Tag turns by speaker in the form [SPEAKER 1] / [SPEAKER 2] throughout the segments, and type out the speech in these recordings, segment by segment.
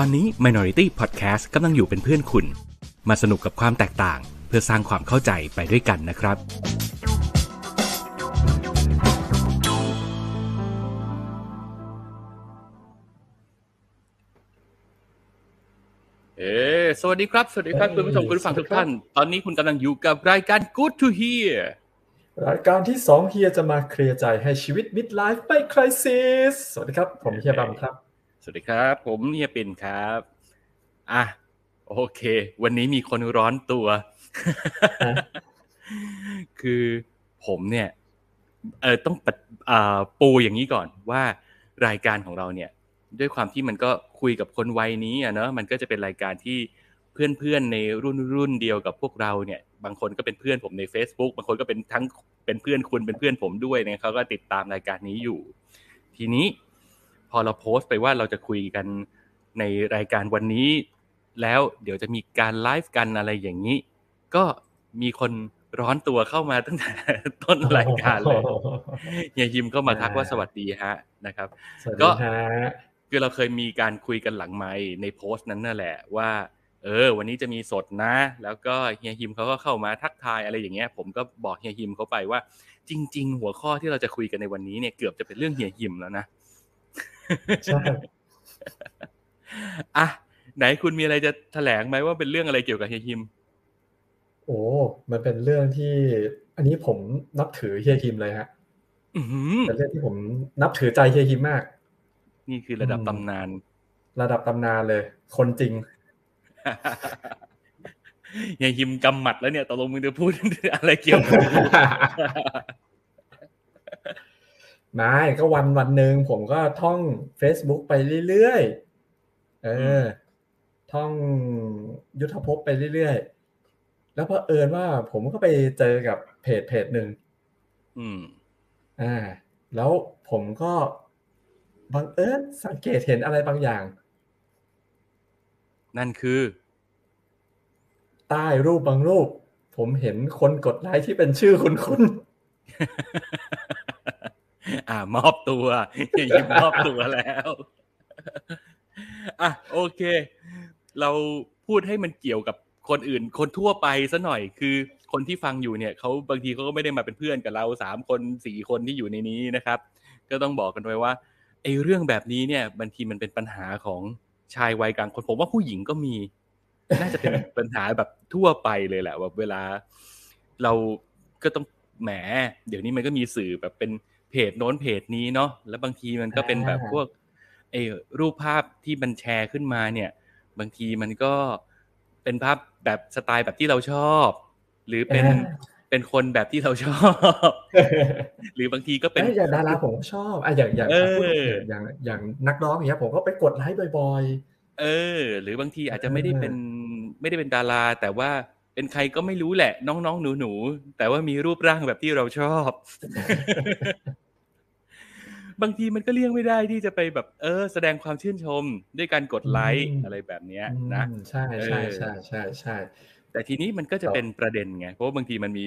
[SPEAKER 1] ตอนนี้ Minority Podcast กำลังอยู่เป็นเพื่อนคุณ มาสนุกกับความแตกต่าง เพื่อสร้างความเข้าใจไปด้วยกันนะครับ เอ๊สวัสดีครับ สวัสดีครับคุณผู้ชมคุณผู้ฟังทุกท่าน ตอนนี้คุณกำลังอยู่กับรายการ Good to Hear
[SPEAKER 2] รายการที่สองเฮียจะมาเคลียร์ใจให้ชีวิตมิดไลฟ์ไม่คริสิสสวัสดีครับ ผมเฮียบัมครับ
[SPEAKER 1] สวัสดีครับ ผมเฮียปิ่นครับ อะโอเค วันนี้มีคนร้อนตัว คือผมเนี่ย เออต้องปอปูอย่างนี้ก่อนว่ารายการของเราเนี่ย ด้วยความที่มันก็คุยกับคนวัยนี้อะเนอะมันก็จะเป็นรายการที่เพื่อนๆในรุ่นรุ่นเดียวกับพวกเราเนี่ย บางคนก็เป็นเพื่อนผมใน Facebook บางคนก็เป็นทั้งเป็นเพื่อนคุณเป็นเพื่อนผมด้วยเนี่ยเขาก็ติดตามรายการนี้อยู่ ทีนี้ อเราโพสต์ไปว่าเราจะคุยกันในรายการวันนี้ แล้วเดี๋ยวจะมีการไลฟ์กันอะไรอย่างนี้ ก็มีคนร้อนตัวเข้ามาตั้งแต่ต้นรายการเลยเฮียยิมก็มาทักว่าสวัสดีฮะนะครับ
[SPEAKER 2] สวัส
[SPEAKER 1] ก็
[SPEAKER 2] ดีฮะ
[SPEAKER 1] คือเราเคยมีการคุยกันหลังไมค์ในโพสต์นั้นนั่นแหละว่า เออ วันนี้จะมีสดนะ แล้วก็เฮียฮิมเขาก็เข้ามาทักทายอะไรอย่างเงี้ย ผมก็บอกเฮียฮิมเขาไปว่า จริง ๆ หัวข้อที่เราจะคุยกันในวันนี้เนี่ยเกือบจะเป็นเรื่องเฮียฮิมแล้วนะ
[SPEAKER 2] ใช่
[SPEAKER 1] อะไหนคุณมีอะไรจะแถลงไหมว่าเป็นเรื่องอะไรเกี่ยวกับเฮียฮิม
[SPEAKER 2] โอ้ มันเป็นเรื่องที่ อันนี้ผมนับถือเฮียฮิมเลยฮะ
[SPEAKER 1] อื้อหือ
[SPEAKER 2] เป็นเรื่องที่ผมนับถือใจเฮียฮิมมาก
[SPEAKER 1] นี่คือระดับ
[SPEAKER 2] อืม
[SPEAKER 1] ตำนาน
[SPEAKER 2] ระดับตำนานเลย คนจริง
[SPEAKER 1] เฮียฮิมกำหมัดแล้วเนี่ยตกลงมึงจะพูดอะไรเกี่ยวกับ
[SPEAKER 2] ไม่ก็วันวันหนึ่งผมก็ท่อง Facebook ไปเรื่อยๆเออ ท่องยุทธภพไปเรื่อยๆ แล้วพอเผอิญว่าผมก็ไปเจอกับเพจเพจหนึ่ง
[SPEAKER 1] อืม
[SPEAKER 2] อ่า แล้วผมก็บังเอิญสังเกตเห็นอะไรบางอย่าง
[SPEAKER 1] นั่นคือ
[SPEAKER 2] ใต้รูปบางรูป ผมเห็นคนกดไลค์ที่เป็นชื่อคุณคุณ
[SPEAKER 1] อ่ามอบตัวเฮียฮิมมอบตัวแล้วอะโอเค เราพูดให้มันเกี่ยวกับคนอื่น คนทั่วไปซะหน่อยคือคนที่ฟังอยู่เนี่ยเขาบางทีเขาก็ไม่ได้มาเป็นเพื่อนกับเราสามคนสี่คนที่อยู่ในนี้นะครับ ก็ต้องบอกกันไว้ว่าไอ้เรื่องแบบนี้เนี่ยบางทีมันเป็นปัญหาของชายวัยกลางคนผมว่าผู้หญิงก็มี น่าจะเป็นปัญหาแบบทั่วไปเลยแหละแบบเวลา เราก็ต้องแหมเดี๋ยวนี้มันก็มีสื่อแบบเป็น จโน้นเพจนี้เนาะแล้วบางทีมันก็เป็นแบบ
[SPEAKER 2] อ่า
[SPEAKER 1] พวกไอ้รูปภาพที่มันแชร์ขึ้นมาเนี่ย บางทีมันก็เป็นภาพแบบสไตล์แบบที่เราชอบ หรือเป็น
[SPEAKER 2] อ่า
[SPEAKER 1] เป็นคนแบบที่เราชอบ หรือบางทีก็เป็น
[SPEAKER 2] เอ้ยอย่างดาราผมก็ชอบอะอย่างอย่าง
[SPEAKER 1] เออ
[SPEAKER 2] พูดถึงอย่างอย่างนักร้องอย่างเงี้ยผมก็ไปกดไลค์บ่อย
[SPEAKER 1] เออ หรือบางทีอาจจะไม่ได้
[SPEAKER 2] เออ
[SPEAKER 1] เป็นไม่ได้เป็นดารา แต่ว่าเป็นใครก็ไม่รู้แหละ น้องๆหนูๆแต่ว่ามีรูปร่างแบบที่เราชอบ บางทีมันก็เลี่ยงไม่ได้ที่จะไปแบบเออ แสดงความชื่นชมด้วยการกดไลค์อะไรแบบเนี้ย
[SPEAKER 2] ๆอืม
[SPEAKER 1] นะ
[SPEAKER 2] ใช่ใช่
[SPEAKER 1] เออ
[SPEAKER 2] ใช่ใช่ใช่
[SPEAKER 1] แต่ทีนี้มันก็จะ
[SPEAKER 2] ครับ
[SPEAKER 1] เป็นประเด็นไงเพราะว่าบางทีมันมี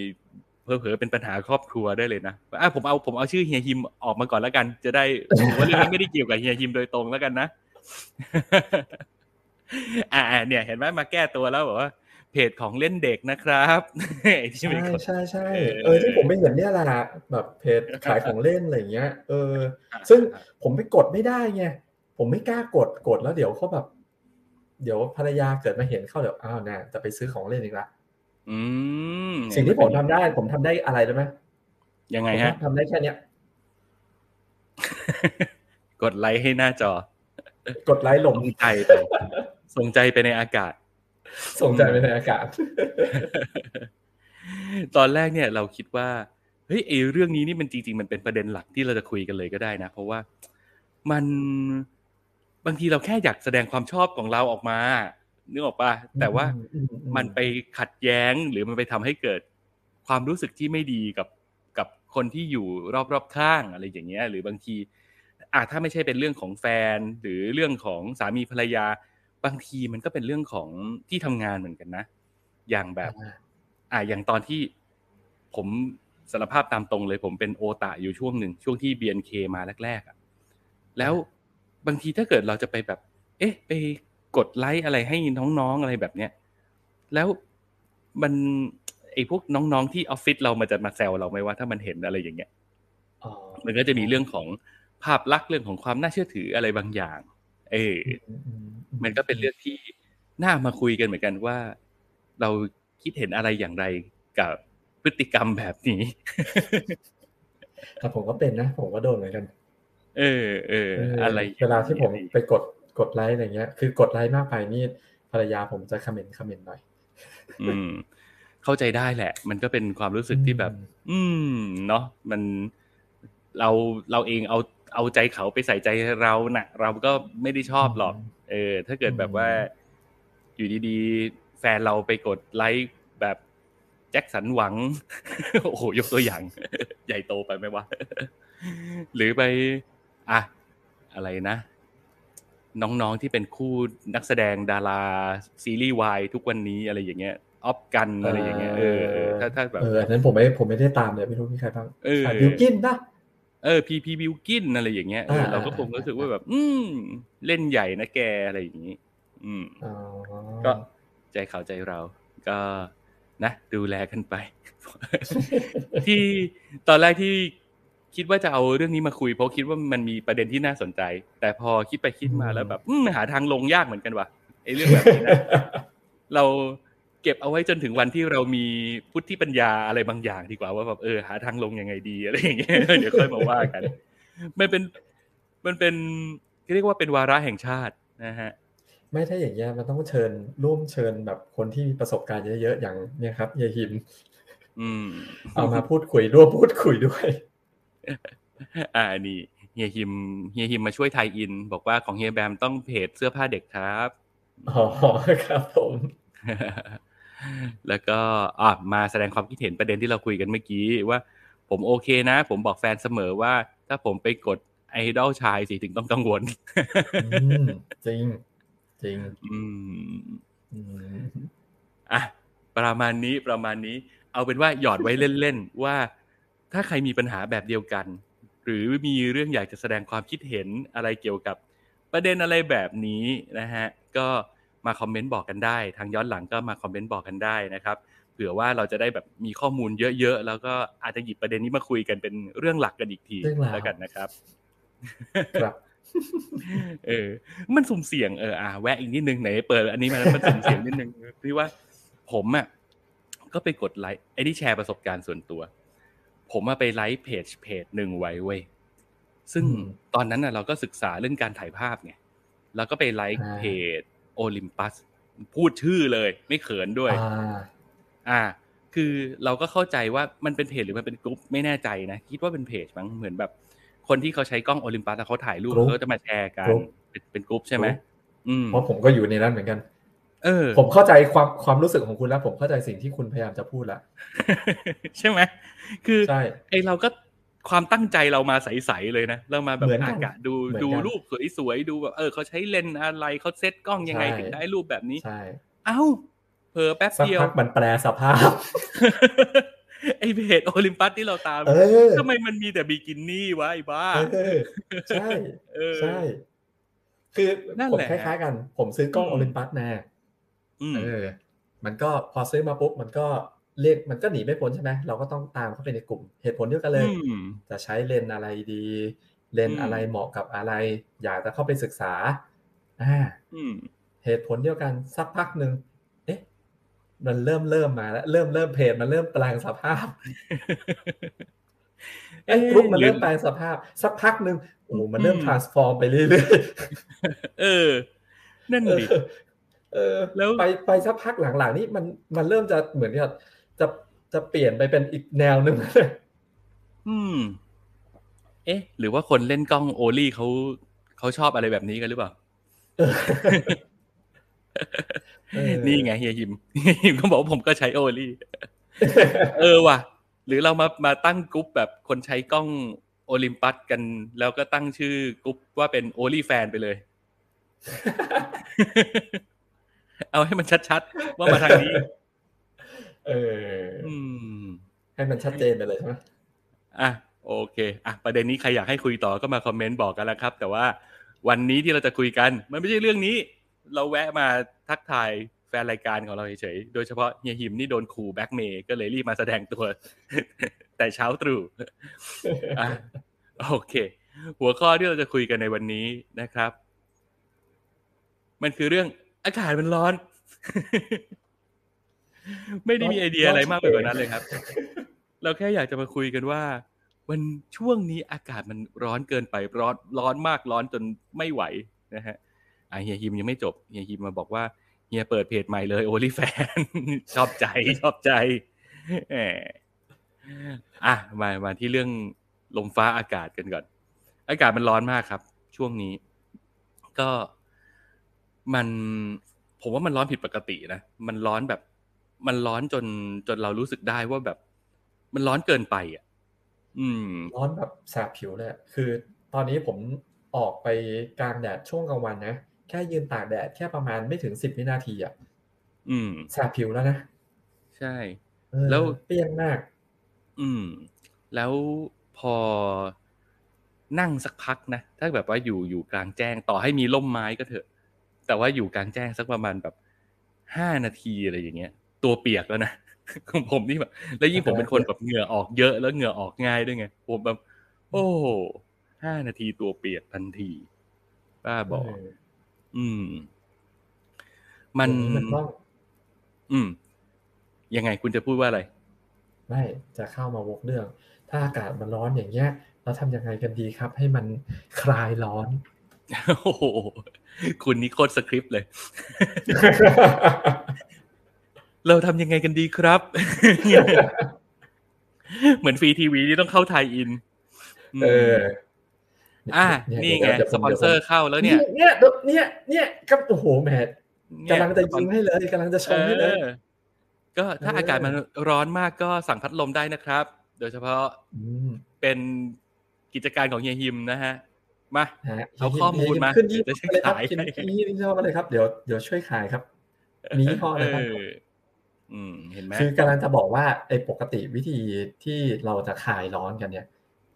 [SPEAKER 1] เผลอๆเป็นปัญหาครอบครัวได้เลยนะอะผมเอาผมเอาชื่อเฮียฮิมออกมาก่อนแล้วกัน จะได้ถือว่าเรื่องนี้ไม่ได้เกี่ยวกับเฮียฮิมโดยตรงแล้วกันนะ อ่าเนี่ย เห็นไหมมาแก้ตัวแล้วบอกว่า เพจของเล่นเด็กนะครับไอ้ที่
[SPEAKER 2] ใช่
[SPEAKER 1] เป็นคน
[SPEAKER 2] ใช่ใช่
[SPEAKER 1] เออ
[SPEAKER 2] เออที่ผมไม่เห็นเนี่ยแหละแบบเพจขายของเล่นอะไรอย่างเงี้ยเออ ซึ่งผมไปกดไม่ได้ไงผมไม่กล้ากดกดแล้วเดี๋ยวเขาแบบ เดี๋ยวภรรยาเกิดมาเห็นเข้าเดี๋ยวอ้าวเนี่ยจะไปซื้อของเล่นอีกละ
[SPEAKER 1] อืม
[SPEAKER 2] สิ่งที่ผมทำได้ ผมทำได้อะไรรู้ไหม
[SPEAKER 1] ยังไง
[SPEAKER 2] ผม
[SPEAKER 1] ฮะ
[SPEAKER 2] ทำได้แค่เนี้ย
[SPEAKER 1] กดไลค์ให้หน้าจอ
[SPEAKER 2] กดไลค์ลง
[SPEAKER 1] ส่งใจไปส่งใจไปในอากาศ
[SPEAKER 2] ส่งใจไปในอากาศ
[SPEAKER 1] ตอนแรกเนี่ยเราคิดว่าเฮ้ยไอเรื่องนี้นี่มันจริง ๆ มันเป็นประเด็นหลักที่เราจะคุยกันเลยก็ได้นะ เพราะว่ามันบางทีเราแค่อยากแสดงความชอบของเราออกมานึกออกปะแต่ว่า
[SPEAKER 2] อือือื
[SPEAKER 1] มันไปขัดแย้งหรือมันไปทำให้เกิดความรู้สึกที่ไม่ดีกับกับคนที่อยู่รอบๆข้างอะไรอย่างเงี้ย หรือบางทีอะถ้าไม่ใช่เป็นเรื่องของแฟน หรือเรื่องของสามีภรรยา บางทีมันก็เป็นเรื่องของที่ทำงานเหมือนกันนะ อย่างแบบ
[SPEAKER 2] อ่า
[SPEAKER 1] อะอย่างตอนที่ผมสารภาพตามตรงเลย ผมเป็นโอตาอยู่ช่วงหนึ่งช่วงที่ BNK มาแรกๆอะแล้วบางทีถ้าเกิดเราจะไปแบบ เอ๊ะ ไปกดไลค์อะไรให้น้องๆอะไรแบบเนี้ยแล้วมันไอ้พวกน้องๆที่ออฟฟิศเรามันจะมาแซวเราไหมว่าถ้ามันเห็นอะไรอย่างเงี้ย
[SPEAKER 2] อ๋อ
[SPEAKER 1] มันก็จะมีเรื่องของภาพลักษณ์เรื่องของความน่าเชื่อถืออะไรบางอย่าง เออ
[SPEAKER 2] อืมอืมอื
[SPEAKER 1] มันก็เป็นเรื่องที่น่ามาคุยกันเหมือนกันว่า เราคิดเห็นอะไรอย่างไรกับพฤติกรรมแบบนี้
[SPEAKER 2] แต่ผมก็เป็นนะ ผมก็โดนเหมือนกัน
[SPEAKER 1] เออเออ
[SPEAKER 2] เออ
[SPEAKER 1] อะไร
[SPEAKER 2] เวลาที่ผมไปกดกดไลค์อะไรเงี้ย คือกดไลค์มากไปนี่ภรรยาผมจะคอมเมนต์คอมเมนต์หน่อย
[SPEAKER 1] อืม เข้าใจได้แหละ มันก็เป็นความรู้สึกที่แบบ อืม เนาะมันเราเราเองเอา เอาใจเขาไปใส่ใจเรานะ่ะ เราก็ไม่ได้ชอบหรอก เออ ถ้าเกิดแบบว่า อยู่ดีๆ แฟนเราไปกดไลค์แบบแจ็คสันหวัง โอ้โห ยกตัวอย่าง ใหญ่โตไปไหมวะ หรือไป อะ อะไรนะ น้องๆที่เป็นคู่นักแสดงดารา ซีรีส์วายทุกวันนี้อะไรอย่างเงี้ยออฟกันอะไรอย่างเงี้ยเออเออถ้าถ้าแบบ
[SPEAKER 2] เอออันนั้นผมไม่ผมไม่ได้ตามเลยไม่รู้มีใครบ้าง
[SPEAKER 1] เออ
[SPEAKER 2] ใครบิวกินนะ
[SPEAKER 1] เออพีพีบิวกินอะไรอย่างเงี้ยเออ
[SPEAKER 2] อ่า
[SPEAKER 1] เราก็คงรู้สึกว่าแบบ อืมเล่นใหญ่นะแกอะไรอย่างงี้ อืม
[SPEAKER 2] อ๋อ
[SPEAKER 1] ก็ใจเขาใจเรา ก็นะดูแลกันไป ที่ตอนแรกที่คิดว่าจะเอาเรื่องนี้มาคุยเพราะคิดว่ามันมีประเด็นที่น่าสนใจ แต่พอคิดไปคิดมาแล้วแบบอืมหาทางลงยากเหมือนกันว่ะไอ้เรื่องแบบนี้นะเรา เก็บเอาไว้จนถึงวันที่เรามีพุทธิปัญญาอะไรบางอย่างดีกว่าว่าแบบเออหาทางลงยังไงดีอะไรอย่างเงี้ยเดี๋ยวค่อยมาว่ากัน มันเป็นมันเป็นเรียกว่าเป็นวาระแห่งชาตินะฮะ
[SPEAKER 2] ไม่ถ้าอย่างเงี้ยมันต้องเชิญร่วมเชิญแบบคนที่มีประสบการณ์เยอะๆอย่างเนี่ยครับเฮียหิม
[SPEAKER 1] อืม
[SPEAKER 2] เอามาพูดคุยร่วมพูดคุยด้วย
[SPEAKER 1] อ่านี่เฮียฮิมเฮียฮิมมาช่วยไทยอิน บอกว่าของเฮียแบมต้องเพจเสื้อผ้าเด็กครับ
[SPEAKER 2] อ๋อครับผม
[SPEAKER 1] แล้วก็อะมาแสดงความคิดเห็นประเด็นที่เราคุยกันเมื่อกี้ว่า ผมโอเคนะ ผมบอกแฟนเสมอว่า ถ้าผมไปกดไอดอลชายสิถึงต้องกังวล
[SPEAKER 2] อืมจริง จริง
[SPEAKER 1] อืม
[SPEAKER 2] อืม
[SPEAKER 1] อะประมาณนี้ประมาณนี้ เอาเป็นว่าหยอดไว้เล่นๆว่า ถ้าใครมีปัญหาแบบเดียวกัน หรือมีเรื่องอยากจะแสดงความคิดเห็นอะไรเกี่ยวกับประเด็นอะไรแบบนี้นะฮะ ก็ มาคอมเมนต์บอกกันได้ ทางย้อนหลังก็มาคอมเมนต์บอกกันได้นะครับ เผื่อว่าเราจะได้แบบมีข้อมูลเยอะๆ แล้วก็อาจจะหยิบประเด็นนี้มาคุยกันเป็นเรื่องหลักกันอีกที
[SPEAKER 2] เรื่องราว
[SPEAKER 1] แล้วกันนะครับ
[SPEAKER 2] ครับ
[SPEAKER 1] เออ มันสุ่มเสี่ยงเอออะแวะอีกนิดนึงไหนเปิด อันนี้มาแล้วมันสุ่มเสี่ยงนิดนึงที่ว่า ผมอะก็ไปกดไลค์ไอ้ที่แชร์ประสบการณ์ส่วนตัว ผมมาไปไลค์เพจเพจหนึ่งไว้เว้ยซึ่ง
[SPEAKER 2] อืม
[SPEAKER 1] ตอนนั้นน่ะเราก็ศึกษาเรื่องการถ่ายภาพไงแล้วก็ไปไลค์
[SPEAKER 2] อ่า
[SPEAKER 1] เพจ โอลิมปัสพูดชื่อเลย ไม่เขินด้วย
[SPEAKER 2] อ่า
[SPEAKER 1] อ่า คือเราก็เข้าใจว่ามันเป็นเพจหรือมันเป็นกลุ่มไม่แน่ใจนะ คิดว่าเป็นเพจมั้งเหมือนแบบ คนที่เขาใช้กล้องโอลิมปัสแล้วเขาถ่ายรูป
[SPEAKER 2] กรุ๊ป
[SPEAKER 1] เขาก็จะมาแชร์กัน
[SPEAKER 2] กรุ๊ป
[SPEAKER 1] เป็นเป็นกลุ่มใช่ไหม
[SPEAKER 2] กรุ๊ป
[SPEAKER 1] อืม
[SPEAKER 2] เพราะผมก็อยู่ในนั้นเหมือนกัน
[SPEAKER 1] เออ
[SPEAKER 2] ผมเข้าใจความความรู้สึกของคุณแล้ว ผมเข้าใจสิ่งที่คุณพยายามจะพูดแล้ว
[SPEAKER 1] ใช่ไหมคือ
[SPEAKER 2] ใช่
[SPEAKER 1] ไอเราก็ ความตั้งใจเรามาใสๆเลยนะเรามาแบบ
[SPEAKER 2] เหมือนกัน
[SPEAKER 1] อากาศดู
[SPEAKER 2] เหมือนกัน
[SPEAKER 1] ดูรูปสวยๆดูแบบเออเขาใช้เลนส์อะไรเขาเซตกล้องยังไง
[SPEAKER 2] ใช่
[SPEAKER 1] ถึงได้รูปแบบนี้
[SPEAKER 2] ใช่
[SPEAKER 1] เอ้าเผลอแป๊บ
[SPEAKER 2] สัก
[SPEAKER 1] เดียว
[SPEAKER 2] พักมันแปลสภาพ
[SPEAKER 1] ไอเพจโอลิมปัสที่เราตาม
[SPEAKER 2] เออ
[SPEAKER 1] ทำไมมันมีแต่บิกินี่วะไอ้บ้า
[SPEAKER 2] เออใช่
[SPEAKER 1] เออ
[SPEAKER 2] ใช่คือ
[SPEAKER 1] นั่น
[SPEAKER 2] ผม
[SPEAKER 1] แหละ
[SPEAKER 2] คล้ายๆกัน ผมซื้อกล้อง
[SPEAKER 1] อืม
[SPEAKER 2] โอลิมปัสมา
[SPEAKER 1] อืม
[SPEAKER 2] เออ มันก็พอซื้อมาปุ๊บมันก็ เรียกมันก็หนีไม่พ้นใช่ไหมเราก็ต้องตามเข้าไปในกลุ่ม เหตุผลเดียวกันเลย
[SPEAKER 1] อืม
[SPEAKER 2] จะใช้เลนส์อะไรดี เลนส์
[SPEAKER 1] อืม
[SPEAKER 2] อะไรเหมาะกับอะไร อยากจะเข้าไปศึกษาอ่า
[SPEAKER 1] อืม
[SPEAKER 2] เหตุผลเดียวกันสักพักหนึ่งเอ๊ะ มันเริ่มเริ่มมาแล้ว เริ่มเริ่มเพจมันเริ่มแปลงสภาพไอ้กรุ๊ปมันเริ่มแปลงสภาพ สักพักหนึ่งโอ้โหมันเริ่ม
[SPEAKER 1] อืม
[SPEAKER 2] transform ไปเรื่อย
[SPEAKER 1] เออ นั่น
[SPEAKER 2] ๆเอ
[SPEAKER 1] ดิ
[SPEAKER 2] อเออ
[SPEAKER 1] แล้ว
[SPEAKER 2] ไปไปสักพักหลังๆนี่มันมันเริ่มจะเหมือนกับ จะจะเปลี่ยนไปเป็นอีกแนวหนึ่ง
[SPEAKER 1] อืม เอ๊ะ หรือว่าคนเล่นกล้องโอลี่เขาเขาชอบอะไรแบบนี้กันหรือเปล่า
[SPEAKER 2] เออเออ
[SPEAKER 1] นี่ไงเฮียฮิมเฮียฮิมก็บอกว่าผมก็ใช้โอลี่เออว่ะ หรือเรามามาตั้งกรุ๊ปแบบคนใช้กล้องโอลิมปัสกัน แล้วก็ตั้งชื่อกรุ๊ปว่าเป็นโอลี่แฟนไปเลย เอาให้มันชัดๆ ว่ามาทางนี้
[SPEAKER 2] เออ
[SPEAKER 1] อืม
[SPEAKER 2] ให้มันชัดเจนไปเลยใช่ไหม
[SPEAKER 1] อะโอเคอะประเด็นนี้ใครอยากให้คุยต่อก็มาคอมเมนต์บอกกันแล้วครับ แต่ว่าวันนี้ที่เราจะคุยกัน มันไม่ใช่เรื่องนี้ เราแวะมาทักทายแฟนรายการของเราเฉยๆ โดยเฉพาะเฮียหิมนี่โดนขู่แบ็กเมย์ก็เลยรีบมาแสดงตัว แต่เช้าตรู่อะโอเค หัวข้อที่เราจะคุยกันในวันนี้นะครับ มันคือเรื่องอากาศมันร้อน ไม่ได้มีไอเดียอะไรมากไปกว่านั้นเลยครับ เราแค่อยากจะมาคุยกันว่าวันช่วงนี้อากาศมันร้อนเกินไปร้อนร้อนมากร้อนจนไม่ไหวนะฮะไอเฮียฮิมยังไม่จบเฮียฮิมมาบอกว่าเฮียเปิดเพจใหม่เลยโอลิแฟนชอบใจชอบใจแหมอะมามาที่เรื่องลมฟ้าอากาศกันก่อน อากาศมันร้อนมากครับ ช่วงนี้ ก็มันผมว่ามันร้อนผิดปกตินะมันร้อนแบบ มันร้อนจนจนเรารู้สึกได้ว่าแบบ มันร้อนเกินไปอะ อืม
[SPEAKER 2] ร้อนแบบแสบผิวเลยอะคือตอนนี้ผมออกไปกลางแดดช่วงกลางวันนะแค่ยืนตากแดดแค่ประมาณไม่ถึงสิบวินาทีอะ
[SPEAKER 1] อืม
[SPEAKER 2] แสบผิวแล้วนะ
[SPEAKER 1] ใช่
[SPEAKER 2] เออ
[SPEAKER 1] แล้ว
[SPEAKER 2] เปรี้ยงมาก
[SPEAKER 1] อืม แล้วพอนั่งสักพักนะถ้าแบบว่าอยู่อยู่กลางแจ้งต่อให้มีร่มไม้ก็เถอะ แต่ว่าอยู่กลางแจ้งสักประมาณแบบห้านาทีอะไรอย่างเงี้ย ตัวเปียกแล้วนะของผมนี่แบบแล้วยิ่งผมเป็นคนแบบเหงื่อออกเยอะแล้วเหงื่อออกง่ายด้วยไงผมแบบ โอ้ห้านาทีตัวเปียกทันทีป้าบอก
[SPEAKER 2] เออ
[SPEAKER 1] อืม มัน
[SPEAKER 2] เดี๋ยวมันต้อง
[SPEAKER 1] อืม ยังไงคุณจะพูดว่าอะไร
[SPEAKER 2] ไม่จะเข้ามาวกเรื่อง ถ้าอากาศมันร้อนอย่างเงี้ยเราทำยังไงกันดีครับ ให้มันคลายร้อน
[SPEAKER 1] โอ้โหคุณนี่โคตรสคริปต์เลย เราทำยังไงกันดีครับ เหมือนฟรีทีวีที่ต้องเข้าไทยอิน
[SPEAKER 2] เออ
[SPEAKER 1] อะ
[SPEAKER 2] เย
[SPEAKER 1] นี่ไง
[SPEAKER 2] ดี๋ยว
[SPEAKER 1] ส
[SPEAKER 2] ผม
[SPEAKER 1] ปอนเซอร์เข้าแล้วเนี่ย
[SPEAKER 2] เนี่ย เนี่ย เนี่ยก็โอ้โหแหม
[SPEAKER 1] เนี่ย
[SPEAKER 2] กำลังจะยิงให้เลยกำลังจะชมให้เลย
[SPEAKER 1] ออก็ถ้า
[SPEAKER 2] เอออ
[SPEAKER 1] อากาศมันร้อนมากก็สั่งพัดลมได้นะครับ โดยเฉพาะ
[SPEAKER 2] อืม
[SPEAKER 1] เป็นกิจการของเฮียฮิมนะฮะมา
[SPEAKER 2] ฮะ
[SPEAKER 1] เอาข้อมูลมา
[SPEAKER 2] ขึ้นยี่
[SPEAKER 1] เดี๋ยว
[SPEAKER 2] ห้อเลยครับ
[SPEAKER 1] จะขาย
[SPEAKER 2] ขึ้น
[SPEAKER 1] ให้
[SPEAKER 2] ยี่ห้อมาเลยครับ เดี๋ยวเดี๋ยวช่วยขายครับ มียี่ห้ออะไรบ้างครับ
[SPEAKER 1] เอออืมเห็นไหม
[SPEAKER 2] คือกำลังจะบอกว่าไอ้ปกติวิธีที่เราจะคลายร้อนกันเนี่ย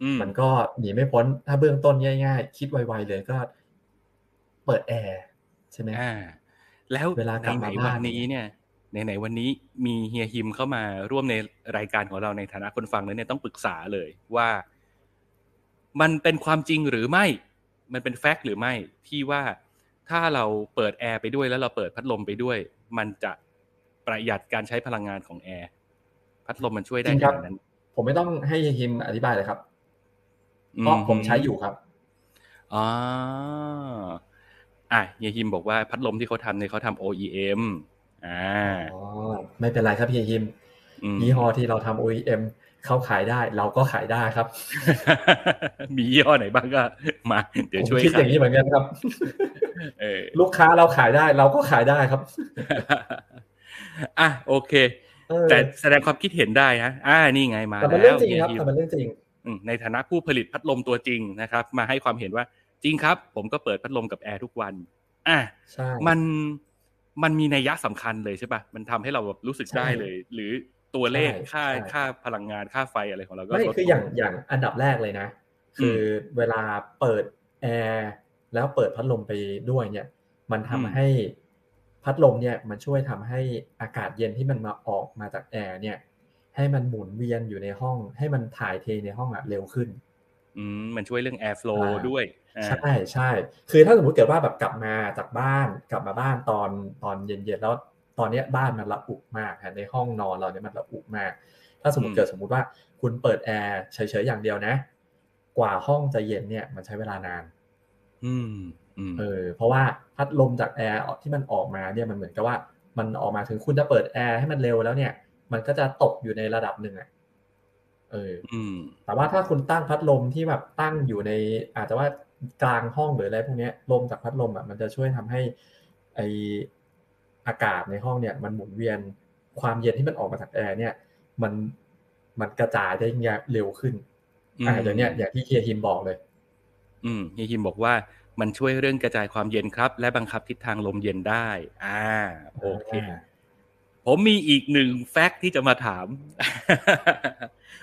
[SPEAKER 1] อืม
[SPEAKER 2] มันก็หนีไม่พ้นถ้าเบื้องต้นง่าย ๆ คิดไวๆเลยก็ เปิดแอร์ใช่ไหม
[SPEAKER 1] อ่าแล้ว
[SPEAKER 2] เวลากลับ
[SPEAKER 1] ไหน
[SPEAKER 2] มา
[SPEAKER 1] ๆวั
[SPEAKER 2] บ้าน
[SPEAKER 1] นนี้เนี่ยไหนๆวันนี้มีเฮียฮิมเข้ามาร่วมในรายการของเราในฐานะคนฟังแล้วเนี่ยต้องปรึกษาเลยว่า มันเป็นความจริงหรือไม่ มันเป็น fact หรือไม่ที่ว่าถ้าเราเปิดแอร์ไปด้วยแล้วเราเปิดพัดลมไปด้วย มันจะ ประหยัดการใช้พลังงานของแอร์พัดลมมันช่วยได้
[SPEAKER 2] จริง
[SPEAKER 1] ขนาดนั้นครับ
[SPEAKER 2] ผมไม่ต้องให้ฮิมอธิบายเลยครับเพราะผมใช้อยู่ครับ
[SPEAKER 1] อ๋ออะเฮียฮิมบอกว่าพัดลมที่เขาทำเนี่ยเขาทำ OEM อ่า
[SPEAKER 2] อ๋อไม่เป็นไรครับพี่ฮิม
[SPEAKER 1] อืม
[SPEAKER 2] ยี่ห้อที่เราทำ OEM เขาขายได้ เราก็ขายได้ครับ
[SPEAKER 1] มียี่ห้อไหนบ้างก็ มา เดี๋ยว
[SPEAKER 2] ผม
[SPEAKER 1] ช่วย
[SPEAKER 2] คิดอ
[SPEAKER 1] ขาย
[SPEAKER 2] ย่างนี้เหมือนกันครับ
[SPEAKER 1] เออ
[SPEAKER 2] ลูกค้าเราขายได้ เราก็ขายได้ครับ
[SPEAKER 1] อะโอเค
[SPEAKER 2] เออ
[SPEAKER 1] แต่แสดงความคิดเห็นได้นะอ่านี่ไงมา
[SPEAKER 2] แต่มัน
[SPEAKER 1] แล้
[SPEAKER 2] เรื่อง
[SPEAKER 1] ว
[SPEAKER 2] จริงครับ
[SPEAKER 1] เฮียฮิม
[SPEAKER 2] แต่มันเรื่องจริง
[SPEAKER 1] อืมในฐานะผู้ผลิตพัดลมตัวจริงนะครับ มาให้ความเห็นว่าจริงครับ ผมก็เปิดพัดลมกับแอร์ทุกวันอะ
[SPEAKER 2] ใช่
[SPEAKER 1] มันมันมีนัยยะสำคัญเลยใช่ปะมันทำให้เราแบบรู้สึก
[SPEAKER 2] ใช่
[SPEAKER 1] ได้เลย หรือตัวเลข
[SPEAKER 2] ใช่
[SPEAKER 1] ค่า
[SPEAKER 2] ใช่
[SPEAKER 1] ค่าพลังงานค่าไฟอะไรของเราก็
[SPEAKER 2] ไม่
[SPEAKER 1] ลด
[SPEAKER 2] คือ
[SPEAKER 1] ล
[SPEAKER 2] อย่างอย่างอันดับแรกเลยนะ คือเวลาเปิดแอร์แล้วเปิดพัดลมไปด้วยเนี่ย มันทำให้ พัดลมเนี่ยมันช่วยทำให้อากาศเย็นที่มันมาออกมาจากแอร์เนี่ย ให้มันหมุนเวียนอยู่ในห้อง ให้มันถ่ายเทในห้องอะเร็วขึ้น
[SPEAKER 1] อืมมันช่วยเรื่อง air flow
[SPEAKER 2] อ่า
[SPEAKER 1] ด้วยอ่า
[SPEAKER 2] ใช่ใช่คือถ้าสมมติเกิดว่าแบบกลับมาจากบ้านกลับมาบ้านตอนตอนเย็นๆแล้วตอนเนี้ยบ้านมันระอุมากฮะในห้องนอนเราเนี่ยมันระอุมาก ถ้าสมมติเกิดสมมุติว่าคุณเปิดแอร์เฉยๆอย่างเดียวนะ กว่าห้องจะเย็นเนี่ย มันใช้เวลานาน
[SPEAKER 1] อืมอืม
[SPEAKER 2] เออเพราะว่าพัดลมจากแอร์ที่มันออกมาเนี่ยมันเหมือนกับว่า มันออกมาถึงคุณจะเปิดแอร์ให้มันเร็วแล้วเนี่ย มันก็จะตกอยู่ในระดับหนึ่งอะเออ
[SPEAKER 1] อืม
[SPEAKER 2] แต่ว่าถ้าคุณตั้งพัดลมที่แบบตั้งอยู่ใน อาจจะว่ากลางห้องหรืออะไรพวกเนี้ยลมจากพัดลมอะมันจะช่วยทำให้ไออากาศในห้องเนี่ย มันหมุนเวียนความเย็นที่มันออกมาจากแอร์เนี่ย มันมันกระจายได้เร็วขึ้นอ่าอย่างเนี้ยอย่างที่เคียร์ฮิมบอกเลย
[SPEAKER 1] อืมเฮียฮิมบอกว่า มันช่วยเรื่องกระจายความเย็นครับ และบังคับทิศทางลมเย็นได้ อ่า โอเค ผมมีอีกหนึ่ง fact ที่จะมาถาม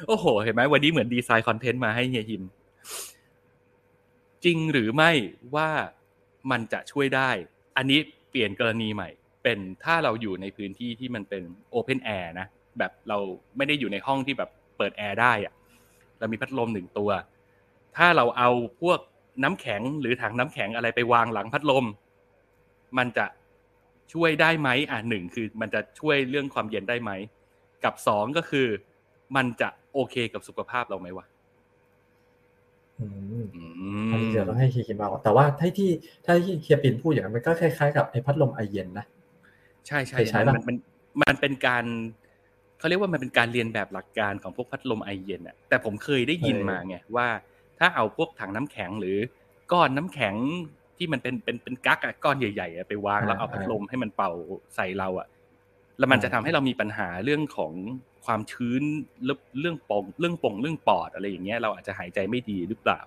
[SPEAKER 1] โอ้โห เห็นไหมวันนี้เหมือน design content มาให้เฮียฮิม จริงหรือไม่ว่ามันจะช่วยได้ อันนี้เปลี่ยนกรณีใหม่ เป็นถ้าเราอยู่ในพื้นที่ที่มันเป็น open air นะ แบบเราไม่ได้อยู่ในห้องที่แบบเปิดแอร์ได้อะเรามีพัดลมหนึ่งตัว ถ้าเราเอาพวก น้ำแข็งหรือถังน้ำแข็งอะไรไปวางหลังพัดลม มันจะช่วยได้ไหมอะหนึ่งคือมันจะช่วยเรื่องความเย็นได้ไหม กับสองก็คือ มันจะโอเคกับสุขภาพเราไหมวะ
[SPEAKER 2] อืม
[SPEAKER 1] อื
[SPEAKER 2] อันนี้
[SPEAKER 1] ม
[SPEAKER 2] เดี๋ยวต้องให้เคียร์กินมาก่อนแต่ว่าถ้าที่ถ้าที่เคียร์ปินพูดอย่างนั้นมันก็คล้ายๆกับไอ้พัดลมไอเย็นนะ
[SPEAKER 1] ใช่ใช่
[SPEAKER 2] เคยใช้
[SPEAKER 1] มัน
[SPEAKER 2] ปะ
[SPEAKER 1] มันมันเป็นการเขาเรียกว่ามันเป็นการเรียนแบบหลักการของพวกพัดลมไอเย็นอะแต่ผมเคยได้ยินมาไงว่า ถ้าเอาพวกถังน้ำแข็งหรือก้อนน้ำแข็งที่มันเป็นเป็นเป็นกั๊กอะก้อนใหญ่ๆอะไปวางแล้วเอาพัดลมให้มันเป่าใส่เราอะแล้วมันจะทำให้เรามีปัญหาเรื่องของความชื้นเรื่องเรื่องปองเรื่องปงเรื่องปอดอะไรอย่างเงี้ย เราอาจจะหายใจไม่ดีหรือเปล่า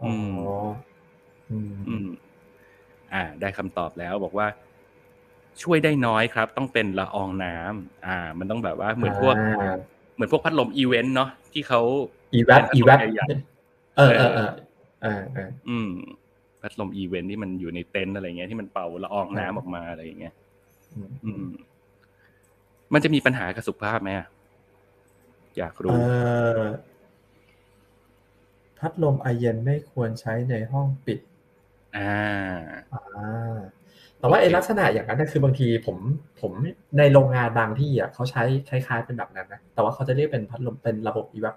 [SPEAKER 2] อ๋ออืม
[SPEAKER 1] อืม อ่า ได้คำตอบแล้วบอกว่า ช่วยได้น้อยครับ ต้องเป็นละอองน้ำอ่า มันต้องแบบว่าเหมือนพวก
[SPEAKER 2] อ่า
[SPEAKER 1] เหมือนพวกพัดลมอีเวนต์เนาะที่เขา
[SPEAKER 2] evap evap
[SPEAKER 1] ใหญ่
[SPEAKER 2] เออเออเออเออเออ
[SPEAKER 1] อืมพัดลมอีเวนต์ที่มันอยู่ในเต็นท์อะไรเงี้ยที่มันเป่าละอองน้ำออกมาอะไรอย่างเงี้ย
[SPEAKER 2] อืม
[SPEAKER 1] อืม มันจะมีปัญหากับสุขภาพไหมอะอยาก
[SPEAKER 2] เอ
[SPEAKER 1] รู้เอ
[SPEAKER 2] อพัดลมไอเย็นไม่ควรใช้ในห้องปิด
[SPEAKER 1] อ่า
[SPEAKER 2] อ่า แต่ว่าไอ้
[SPEAKER 1] โอเค
[SPEAKER 2] ลักษณะอย่างนั้นนะคือบางทีผมผมในโรงงานบางที่อะเขาใช้คล้ายๆเป็นแบบนั้นนะ แต่ว่าเขาจะเรียกเป็นพัดลมเป็นระบบ evap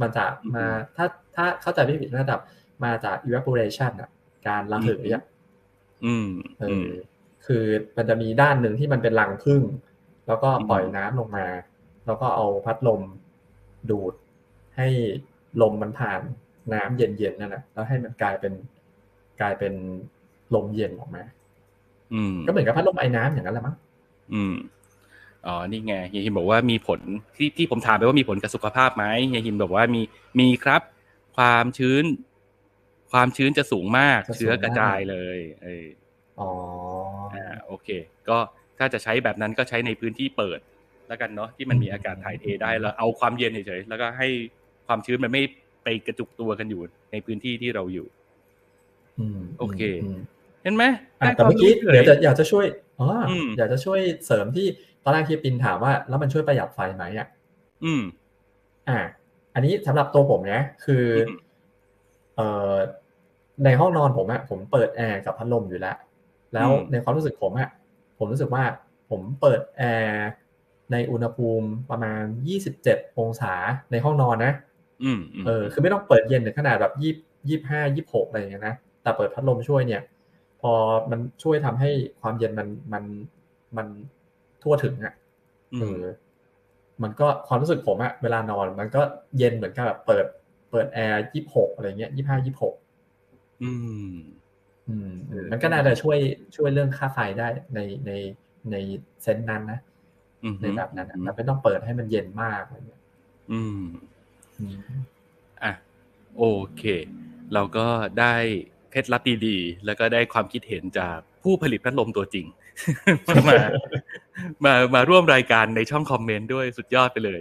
[SPEAKER 2] มันจะมาถ้าถ้าเข้าใจไม่ผิดระดับ มาจาก evaporation อะ การระเหยอะ
[SPEAKER 1] อืม
[SPEAKER 2] เอ
[SPEAKER 1] อื
[SPEAKER 2] อ
[SPEAKER 1] ม
[SPEAKER 2] อคือมันจะมีด้านหนึ่งที่มันเป็นรังผึ้งแล้วก็ปล่อย
[SPEAKER 1] อืม
[SPEAKER 2] น้ำลงมา แล้วก็เอาพัดลมดูด ให้ลมมันผ่านน้ำเย็นๆนั่นแหละแล้วให้มันกลายเป็นกลายเป็นลมเย็นออกมา
[SPEAKER 1] อืม
[SPEAKER 2] ก็เหมือนกับพัดลมไอ้น้ำอย่างนั้นแหละมั้ง
[SPEAKER 1] อืม อ๋อนี่ไงเฮียฮิมบอกว่ามีผลที่ที่ผมถามไปว่ามีผลกับสุขภาพไหมเฮียฮิมบอกว่ามีมีครับ ความชื้น ความชื้นจะสูงมากเชื้อกระจายเลยเออ
[SPEAKER 2] อ๋อ
[SPEAKER 1] อ่าโอเค ก็ถ้าจะใช้แบบนั้นก็ใช้ในพื้นที่เปิดแล้วกันเนาะที่มันมีอากาศถ่ายเทได้แล้วเอาความเย็นเฉยๆแล้วก็ให้ความชื้นมันไม่ไปกระจุกตัวกันอยู่ในพื้นที่ที่เราอยู่
[SPEAKER 2] อืม
[SPEAKER 1] โอเค
[SPEAKER 2] ม
[SPEAKER 1] เห็นไหม
[SPEAKER 2] อะ
[SPEAKER 1] ได้
[SPEAKER 2] แต่เมื่อกี้
[SPEAKER 1] ความรู้
[SPEAKER 2] เดี๋ยว
[SPEAKER 1] ฉ
[SPEAKER 2] จะอยากจะช่วยอ๋ออ
[SPEAKER 1] ม
[SPEAKER 2] อยากจะช่วยเสริมที่ต อนแรกที่ปินถามว่า แล้วมันช่วยประหยัดไฟไหมอะ
[SPEAKER 1] อืม
[SPEAKER 2] อ่า อันนี้สำหรับตัวผมนะคืออ
[SPEAKER 1] ม
[SPEAKER 2] เอ่อในห้องนอนผมอะผมเปิดแอร์กับพัดลมอยู่แล้ว แล้ว
[SPEAKER 1] อืม
[SPEAKER 2] ในความรู้สึกผมอะผมรู้สึกว่าผมเปิดแอร์ในอุณหภูมิประมาณ 27 องศาในห้องนอนนะ
[SPEAKER 1] อืมอืม
[SPEAKER 2] เออ คือไม่ต้องเปิดเย็นถึงขนาดแบบยี่ยี่ห้ายี่หกอะไรอย่างเงี้ยนะ แต่เปิดพัดลมช่วยเนี่ย พอมันช่วยทำให้ความเย็นมันมันมัน ทั่วถึงอะ
[SPEAKER 1] อื
[SPEAKER 2] เอ
[SPEAKER 1] ม
[SPEAKER 2] อมันก็ความรู้สึกผมอะเวลานอนมันก็เย็นเหมือนกับแบบเปิด เปิดแอร์ยี่หกอะไรเงี้ยยี่ห้ายี่หก
[SPEAKER 1] อืม
[SPEAKER 2] อืม
[SPEAKER 1] เออ
[SPEAKER 2] มันก็น่าจะช่วยช่วยเรื่องค่าไฟได้ในในในเซนส์นั้นนะ
[SPEAKER 1] อืม
[SPEAKER 2] ในแบบนั้นอะแต่ไม่ต้องเปิดให้มันเย็นมากอะไรเงี้ย
[SPEAKER 1] อืม
[SPEAKER 2] อืม
[SPEAKER 1] อะโอเค เราก็ได้เคล็ดลับดีๆ แล้วก็ได้ความคิดเห็นจากผู้ผลิตพัดลมตัวจริง มามามาร่วมรายการในช่องคอมเมนต์ด้วยสุดยอดไปเลย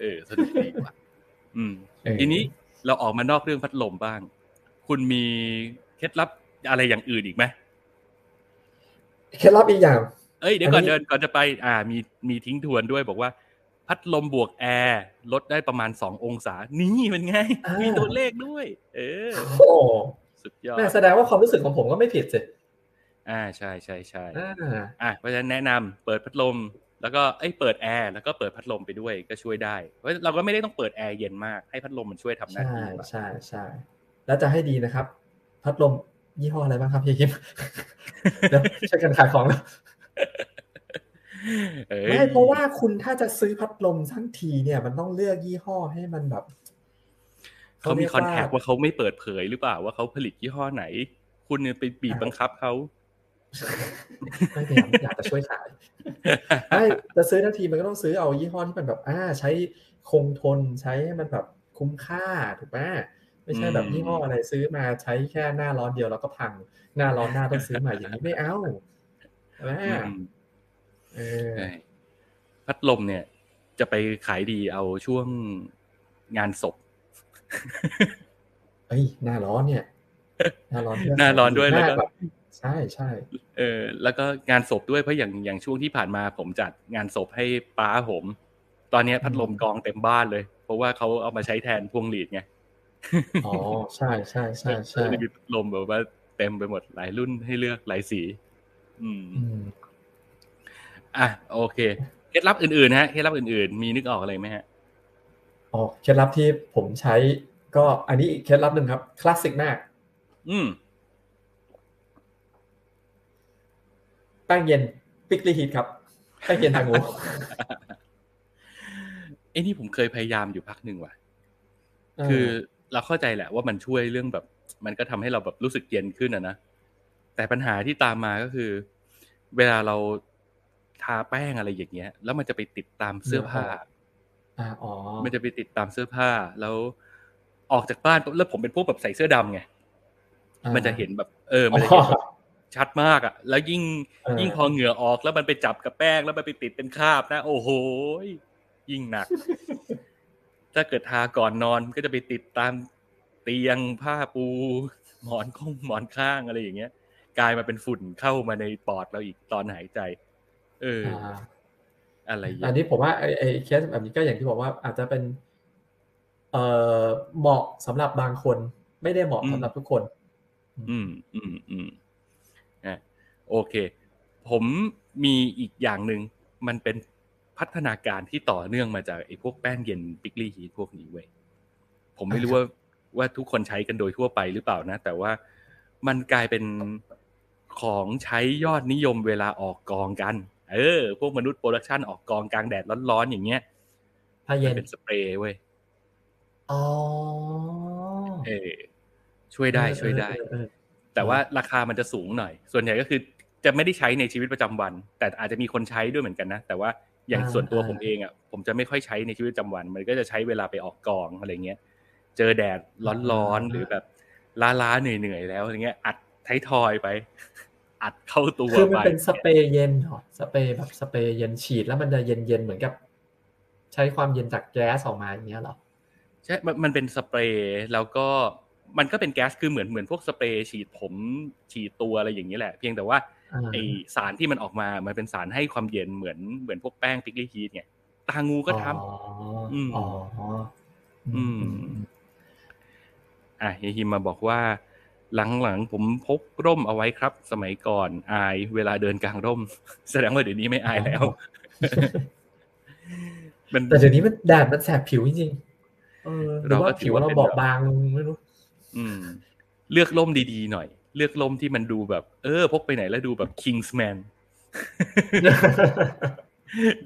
[SPEAKER 1] เออสนุกดีว่ะอืม
[SPEAKER 2] เออ
[SPEAKER 1] ทีนี้เราออกมานอกเรื่องพัดลมบ้าง คุณมีเคล็ดลับอะไรอย่างอื่นอีกไหม
[SPEAKER 2] เคล็ดลับอีกอย่าง
[SPEAKER 1] เอ้ยเดี๋ยวก่อน
[SPEAKER 2] อันนี้
[SPEAKER 1] เดินก่อนจะไป อ่า มีมีทิ้งทวนด้วยบอกว่า พัดลมบวกแอร์ลดได้ประมาณสององศา นี่เป็นไง มีตัวเลขด้วย เออ
[SPEAKER 2] โอ้
[SPEAKER 1] สุดยอด
[SPEAKER 2] แม่แสดงว่าความรู้สึกของผมก็ไม่ผิดสิ
[SPEAKER 1] อ่าใช่ใช่ใช่
[SPEAKER 2] อ่า
[SPEAKER 1] อะเพราะฉะนั้นแนะนำเปิดพัดลม แล้วก็เอ้ยเปิดแอร์แล้วก็เปิดพัดลมไปด้วยก็ช่วยได้เพราะเราก็ไม่ได้ต้องเปิดแอร์เย็นมากให้พัดลมมันช่วยทำหน้า
[SPEAKER 2] ใช่
[SPEAKER 1] ที่ไป
[SPEAKER 2] ใช่ใช่แล้วจะให้ดีนะครับ พัดลมยี่ห้ออะไรบ้างครับพี่คิมเดี๋ยวช่วยกันขายของแล้ว
[SPEAKER 1] เอ้ย
[SPEAKER 2] ไม่เพราะว่าคุณถ้าจะซื้อพัดลมทั้งทีเนี่ยมันต้องเลือกยี่ห้อให้มันแบบ
[SPEAKER 1] เขามี
[SPEAKER 2] รียก
[SPEAKER 1] คอนแทคว่าเขาไม่เปิดเผยหรือเปล่าว่าเขาผลิตยี่ห้อไหน คุณเนี่ยไปบีบบังคับเขา
[SPEAKER 2] ไม่พยายามอยากจะช่วยขายไม่จะซื้อทั้งทีมันก็ต้องซื้อเอายี่ห้อที่มันแบบอ่าใช้คงทนใช้ให้มันแบบคุ้มค่าถูกไหมไม่ใช่แบบยี่ห้ออะไรซื้อมาใช้แค่หน้าร้อนเดียวแล้วก็พัง หน้าร้อนหน้าต้องซื้อใหม่อย่างนี้ไม่เอาใช่ไหม
[SPEAKER 1] อืม
[SPEAKER 2] เออ
[SPEAKER 1] ใช่พัดลมเนี่ย จะไปขายดีเอาช่วงงานศพ
[SPEAKER 2] เอ้ยหน้าร้อนเนี่ย หน้าร้อน
[SPEAKER 1] หน้าร้อนด้วยแล้วก็
[SPEAKER 2] แบบ ใช่ใช่
[SPEAKER 1] เออแล้วก็งานศพด้วยเพราะอย่างอย่างช่วงที่ผ่านมาผมจัดงานศพให้ป้าผม ตอนนี้พัดลมกองเต็มบ้านเลย เพราะว่าเขาเอามาใช้แทนพวงหลีดไง
[SPEAKER 2] อ๋อใช่ใช่ใช่ใช่
[SPEAKER 1] เออมีพัดลมแบบว่าเต็มไปหมดหลายรุ่นให้เลือกหลายสีอืม
[SPEAKER 2] อืม
[SPEAKER 1] อะโอเคเคล็ดลับอื่นๆฮะเคล็ดลับอื่นๆ มีนึกออกอะไรไหมฮะ
[SPEAKER 2] อ๋อเคล็ดลับที่ผมใช้ก็อันนี้อีกเคล็ดลับหนึ่งครับ คลาสสิกมาก
[SPEAKER 1] อืม
[SPEAKER 2] แป้งเย็นปิกลีฮีทครับแป้งเย็นทางงู
[SPEAKER 1] ไอ้นี่ผมเคยพยายามอยู่พักหนึ่งว่ะ คือเราเข้าใจแหละว่ามันช่วยเรื่องแบบ มันก็ทำให้เราแบบรู้สึกเย็นขึ้นอะนะ แต่ปัญหาที่ตามมาก็คือ เวลาเราทาแป้งอะไรอย่างเงี้ย แล้วมันจะไปติดตามเสื้อผ้า
[SPEAKER 2] อ่าอ๋อ
[SPEAKER 1] มันจะไปติดตามเสื้อผ้า แล้วออกจากบ้านปุ๊บแล้วผมเป็นพวกแบบใส่เสื้อดำไง มันจะเห็นแบบ เออ มันจะเห็นแบบ ชัดมากอะ แล้วยิ่ง
[SPEAKER 2] เออ
[SPEAKER 1] ยิ่งพอเหงื่อออกแล้วมันไปจับกับแป้งแล้วมันไปติดเป็นคราบนะ โอ้โหยิ่งหนัก ถ้าเกิดทาก่อนนอนก็จะไปติดตามเตียงผ้าปู หมอนคงหมอนข้างอะไรอย่างเงี้ย กลายมาเป็นฝุ่นเข้ามาในปอดเราอีกตอนหายใจ เออ
[SPEAKER 2] อ่า
[SPEAKER 1] อะไรอย่าง
[SPEAKER 2] อัน
[SPEAKER 1] เงี้ย
[SPEAKER 2] นี้ผมว่าไอ้ไอ้เคสแบบนี้ก็อย่างที่บอกว่าอาจจะเป็น เอ่อเหมาะสำหรับบางคน ไม่ได้เหมาะสำหรับทุกคน
[SPEAKER 1] อืม อืมอืม อะโอเค ผมมีอีกอย่างหนึ่งมันเป็นพัฒนาการที่ต่อเนื่องมาจากไอ้พวกแป้งเย็น prickly heat พวกนี้เว้ยผมไม่รู้ว่าว่าทุกคนใช้กันโดยทั่วไปหรือเปล่านะ แต่ว่ามันกลายเป็นของใช้ยอดนิยมเวลาออกกองกัน เออ พวกมนุษย์ production ออกกองกลางแดดร้อนๆอย่างเงี้ย
[SPEAKER 2] ผ้า
[SPEAKER 1] มั
[SPEAKER 2] เย็
[SPEAKER 1] น
[SPEAKER 2] น
[SPEAKER 1] เป็นสเปรย์เว้ย
[SPEAKER 2] อ๋อ
[SPEAKER 1] เออช่วยได้ช่วยได้
[SPEAKER 2] เออเออเออ
[SPEAKER 1] แต่ว่าราคามันจะสูงหน่อย ส่วนใหญ่ก็คือจะไม่ได้ใช้ในชีวิตประจำวัน แต่อาจจะมีคนใช้ด้วยเหมือนกันนะ แต่ว่าอย่างส่วนตัวผมเองอะผมจะไม่ค่อยใช้ในชีวิตประจำวัน มันก็จะใช้เวลาไปออกกองอะไรเงี้ย เจอแดดร้อนๆหรือแบบล้าๆเหนื่อยๆแล้วอะไรเงี้ย อัดไทยทอยไป อัดเข้าตัว
[SPEAKER 2] คือมัน
[SPEAKER 1] ไป
[SPEAKER 2] เป็นสเปรย์เย็นเหรอสเปรย์แบบสเปรย์เย็นฉีดแล้วมันจะเย็นเย็นๆเหมือนกับ ใช้ความเย็นจากแก๊สออกมาอย่างเงี้ยเหรอ
[SPEAKER 1] ใช่มันมันเป็นสเปรย์แล้วก็ มันก็เป็นแก๊สคือเหมือนเหมือนพวกสเปรย์ฉีดผมฉีดตัวอะไรอย่างนี้แหละ เพียงแต่ว่า
[SPEAKER 2] อ่า
[SPEAKER 1] ไอสารที่มันออกมา มันเป็นสารให้ความเย็นเหมือนเหมือนพวกแป้งพิกลี่ฮีทไงตางูก็ทำ
[SPEAKER 2] อ๋อ
[SPEAKER 1] อืม
[SPEAKER 2] อ๋ออื
[SPEAKER 1] อืมอะเฮียฮิมมาบอกว่า หลังๆผมพกร่มเอาไว้ครับ สมัยก่อนอายเวลาเดินกลางร่ม แสดงว่าเดี๋ยวนี้ไม่อายแล้วมัน
[SPEAKER 2] แต่เดี๋ยวนี้มันแดดมันแสบผิวจริงๆเออหรือ
[SPEAKER 1] เราก็
[SPEAKER 2] ว่า
[SPEAKER 1] ถื
[SPEAKER 2] ผิ
[SPEAKER 1] อ
[SPEAKER 2] ว
[SPEAKER 1] ว่า
[SPEAKER 2] เรา
[SPEAKER 1] เป็น
[SPEAKER 2] บอ
[SPEAKER 1] แบบ
[SPEAKER 2] บบางไม่รู้
[SPEAKER 1] อืม เลือกร่มดีๆหน่อย เลือกร่มที่มันดูแบบ เออ พกไปไหนแล้วดูแบบ Kingsman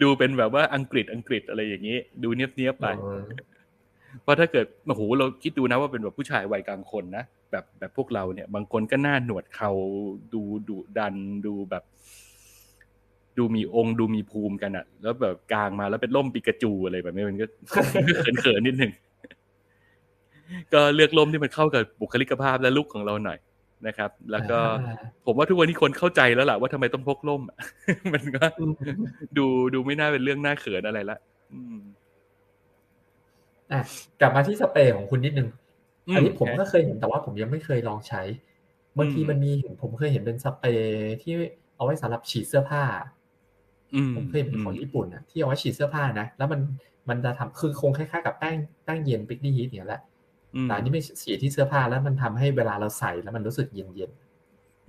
[SPEAKER 1] ดูเป็นแบบว่าอังกฤษอังกฤษอะไรอย่างนี้ ดูเนี้ยบๆไปเพราะถ้าเกิดโอ้โหเราคิดดูนะว่าเป็นแบบผู้ชายวัยกลางคนนะแบบแบบพวกเราเนี่ย บางคนก็หน้าหนวดเขาดูดุดันดูแบบ ดูมีองค์ดูมีภูมิกันอะแล้วแบบกลางมาแล้วเป็นร่มปิกาจูอะไรแบบนี้มันก็เขินๆนิดนึง ก็เลือกร่มที่มันเข้ากับบุคลิกภาพและลุคของเราหน่อยนะครับ แล้วก็
[SPEAKER 2] อ่า
[SPEAKER 1] ผมว่าทุกวันนี้คนเข้าใจแล้วล่ะว่าทำไมต้องพกร่มอะมันก็
[SPEAKER 2] อืม
[SPEAKER 1] ดูดูไม่น่าเป็นเรื่องน่าเขินอะไรละอืม
[SPEAKER 2] อะกลับมาที่สเปรย์ของคุณนิดนึงอันนี้ผม
[SPEAKER 1] อื
[SPEAKER 2] ก็เคยเห็นแต่ว่าผมยังไม่เคยลองใช้บางที
[SPEAKER 1] อืม
[SPEAKER 2] มันมีเห็นผมเคยเห็นเป็นสเปรย์ที่เอาไว้สำหรับฉีดเสื้อผ้า
[SPEAKER 1] อืม
[SPEAKER 2] ผมเคยเห็นของญี่ปุ่นนะที่เอาไว้ฉีดเสื้อผ้านะแล้วมันมันจะทำคือคงคล้ายๆกับแป้งแป้งเย็นปิกนี่ฮีทเนี่ยแหละ
[SPEAKER 1] อืม
[SPEAKER 2] แต่อันนี้ไม่ฉีดที่เสื้อผ้าแล้วมันทำให้เวลาเราใส่แล้วมันรู้สึกเย็น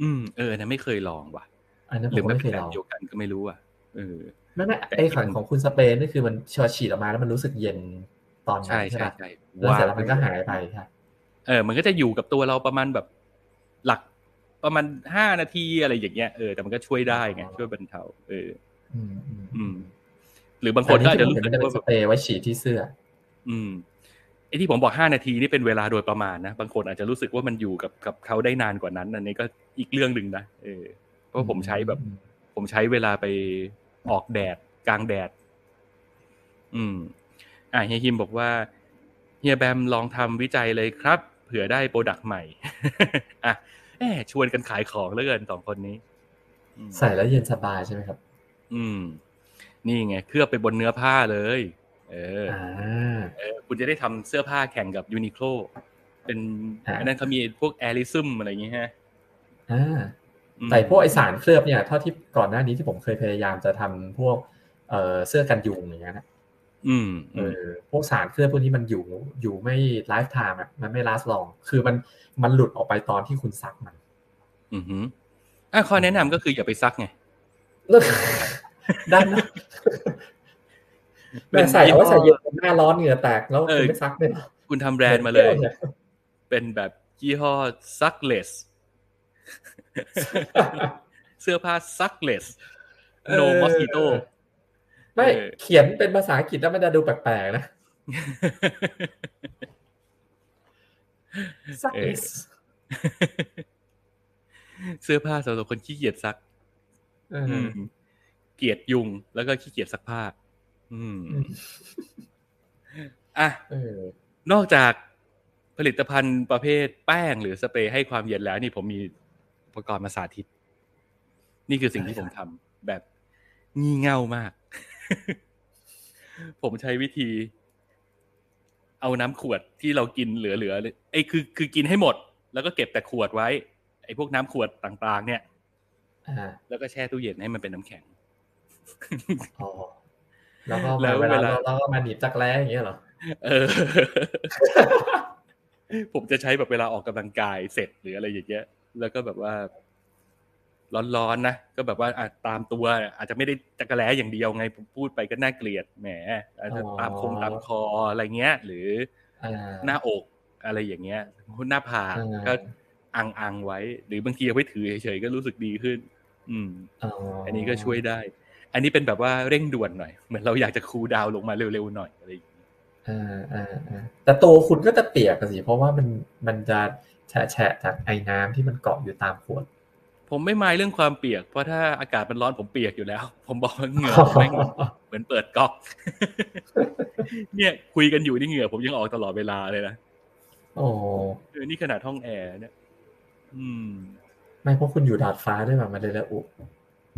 [SPEAKER 1] อืมเออนะไม่เคยลองว่ะ
[SPEAKER 2] ๆอันนั้น
[SPEAKER 1] ห
[SPEAKER 2] ผ
[SPEAKER 1] รือ
[SPEAKER 2] มก็
[SPEAKER 1] มัน
[SPEAKER 2] ไม่
[SPEAKER 1] เป็
[SPEAKER 2] เคนย
[SPEAKER 1] แบ
[SPEAKER 2] ล
[SPEAKER 1] บ
[SPEAKER 2] อง
[SPEAKER 1] เดียวกันก็ไม่รู้อะเออ
[SPEAKER 2] ไม่ไม่
[SPEAKER 1] แต่
[SPEAKER 2] ไอ้
[SPEAKER 1] ที่
[SPEAKER 2] ของ
[SPEAKER 1] มัน
[SPEAKER 2] ของคุณสเปรย์นี่คือมันชอฉีดออกมาแล้วมันรู้สึกเย็นตอนนั้
[SPEAKER 1] ใช่
[SPEAKER 2] นใช่
[SPEAKER 1] ใช่
[SPEAKER 2] ปะ
[SPEAKER 1] ใช่
[SPEAKER 2] แล้วเสร็จแล้วมันก็หายไปใช่
[SPEAKER 1] เออ มันก็จะอยู่กับตัวเราประมาณแบบหลักประมาณห้านาทีอะไรอย่างเงี้ยเออแต่มันก็ช่วยได้ไงช่วยบรรเทาเออ
[SPEAKER 2] อืมอืม
[SPEAKER 1] อืมหรือบางคนก็อาจจะรู้
[SPEAKER 2] แต่
[SPEAKER 1] สึ
[SPEAKER 2] อั
[SPEAKER 1] ก
[SPEAKER 2] นนี้ที่ผมเห็นมันจะเป็น
[SPEAKER 1] ว่า
[SPEAKER 2] ส
[SPEAKER 1] แบบ
[SPEAKER 2] เปรย์ไว้ฉีดที่เสื้อ
[SPEAKER 1] อืม ไอ้ที่ผมบอกห้านาทีนี่เป็นเวลาโดยประมาณนะ บางคนอาจจะรู้สึกว่ามันอยู่กับกับเขาได้นานกว่านั้นอันนี้ก็อีกเรื่องหนึ่งนะเออเพราะผมใช้แบบ ผมใช้เวลาไปออกแดดกลางแดด อืม อ่าเฮียฮิมบอกว่าเฮียแบมลองทำวิจัยเลยครับ เผื่อได้ product ใหม่ อะแหมชวนกันขายของเหลือเกินสองคนนี้อืม
[SPEAKER 2] ใส่แล้วเย็นสบายใช่ไหมครับ
[SPEAKER 1] อืม นี่ไงเคลือบไปบนเนื้อผ้าเลย เออ
[SPEAKER 2] อ่า
[SPEAKER 1] เออ คุณจะได้ทำเสื้อผ้าแข่งกับ Uniqloเป็น
[SPEAKER 2] อ่า
[SPEAKER 1] อันนั้นเขามีพวก AIRism อะไรอย่างเงี้ยฮะ
[SPEAKER 2] อ่า
[SPEAKER 1] อืม
[SPEAKER 2] แต่พวกไอสารเคลือบเนี่ยเท่าที่ก่อนหน้านี้ที่ผมเคยพยายามจะทำพวกเอ่อเสื้อกันยุงอย่างเงี้ยนะ
[SPEAKER 1] อืม
[SPEAKER 2] เอ
[SPEAKER 1] อืม
[SPEAKER 2] อพวกสารเคลือบพวกนี้มันอยู่อยู่ไม่ lifetime อะมันไม่ last long คือมันมันหลุดออกไปตอนที่คุณซักมัน
[SPEAKER 1] อือหืออะข้อแนะนำก็คืออย่าไปซักไง
[SPEAKER 2] ด้านนะ
[SPEAKER 1] เป็
[SPEAKER 2] แม่
[SPEAKER 1] น
[SPEAKER 2] ใส่เอาไว้
[SPEAKER 1] ยี่ห้อ
[SPEAKER 2] ใส่เย็นหน้าร้อนเหงื่อแตกแล้ว
[SPEAKER 1] เออ
[SPEAKER 2] คุณไม่ซักเนี่ย
[SPEAKER 1] คุณทำแบรนด์มาเลย เป็นแบบยี่ห้อ suckless เสื้อผ้า suckless
[SPEAKER 2] เออ
[SPEAKER 1] no mosquito
[SPEAKER 2] ไม่
[SPEAKER 1] เออ
[SPEAKER 2] เขียนเป็นภาษาอังกฤษแล้วมันจะดูแปลกๆนะซัก
[SPEAKER 1] เออเสื้อผ้าสำหรับคนขี้เกียจซัก
[SPEAKER 2] เอ
[SPEAKER 1] อื
[SPEAKER 2] อ
[SPEAKER 1] มเกลียดยุงแล้วก็ขี้เกียจซักผ้า อืม
[SPEAKER 2] อืม
[SPEAKER 1] อะ
[SPEAKER 2] เออ
[SPEAKER 1] นอกจากผลิตภัณฑ์ประเภทแป้งหรือสเปรย์ให้ความเย็นแล้ว นี่ผมมีอุปกรณ์มาสาธิต นี่คือสิ่งที่ผมทำแบบงี่เง่ามาก ผมใช้วิธี เอาน้ำขวดที่เรากินเหลือๆเลยไอ้คือ คือกินให้หมด แล้วก็เก็บแต่ขวดไว้ ไอ้พวกน้ำขวดต่าง ๆ เนี่ย
[SPEAKER 2] อ่า
[SPEAKER 1] แล้วก็แช่ตู้เย็นให้มันเป็นน้ำแข็ง
[SPEAKER 2] อ๋อ แล้วก็
[SPEAKER 1] แล้
[SPEAKER 2] มาวเวลา
[SPEAKER 1] เวลา
[SPEAKER 2] เราเราก็มาหนีบจักรแร้อย่างเงี้ยเหรอ
[SPEAKER 1] เออ ผมจะใช้แบบเวลาออกกำลังกายเสร็จหรืออะไรอย่างเงี้ยแล้วก็แบบว่า ร้อนๆนะก็แบบว่าอะตามตัว อาจจะไม่ได้จักระแล้อย่างเดียวไงผมพูดไปก็น่าเกลียดแหมอาจจะตามคงตามคออะไรเงี้ย หรือ
[SPEAKER 2] อ่า
[SPEAKER 1] หน้าอกอะไรอย่างเงี้ยหน้าผาก
[SPEAKER 2] อ่า
[SPEAKER 1] ก็อังอังๆไว้ หรือบางทีเอาไว้ถือเฉยๆก็รู้สึกดีขึ้น อืม
[SPEAKER 2] อ๋อ
[SPEAKER 1] อั
[SPEAKER 2] อั
[SPEAKER 1] นนี้ก็ช่วยได้ อันนี้เป็นแบบว่าเร่งด่วนหน่อย เหมือนเราอยากจะคูลดาวน์ลงมาเร็วๆหน่อยอะไรอย่างเงี้ย
[SPEAKER 2] อ่าอ่าอ่าแต่ตัวคุณก็จะเปียกอะสิเพราะว่ามันมันจะแฉะแฉะจากไอ้น้ำที่มันเกาะอยู่ตามขวด
[SPEAKER 1] ผมไม่มายเรื่องความเปียก เพราะถ้าอากาศมันร้อนผมเปียกอยู่แล้ว ผมบอกว่าเหงื่อผมแม่งเหมือนเปิดก๊อก เนี่ยคุยกันอยู่นี่เหงื่อผมยังออกตลอดเวลาเลยนะ
[SPEAKER 2] โอ้
[SPEAKER 1] เออนี่ขนาดห้องแอร์เนี่ย อืม
[SPEAKER 2] ไม่เพราะคุณอยู่ดาดฟ้าด้วยแบบมันเลยละอุ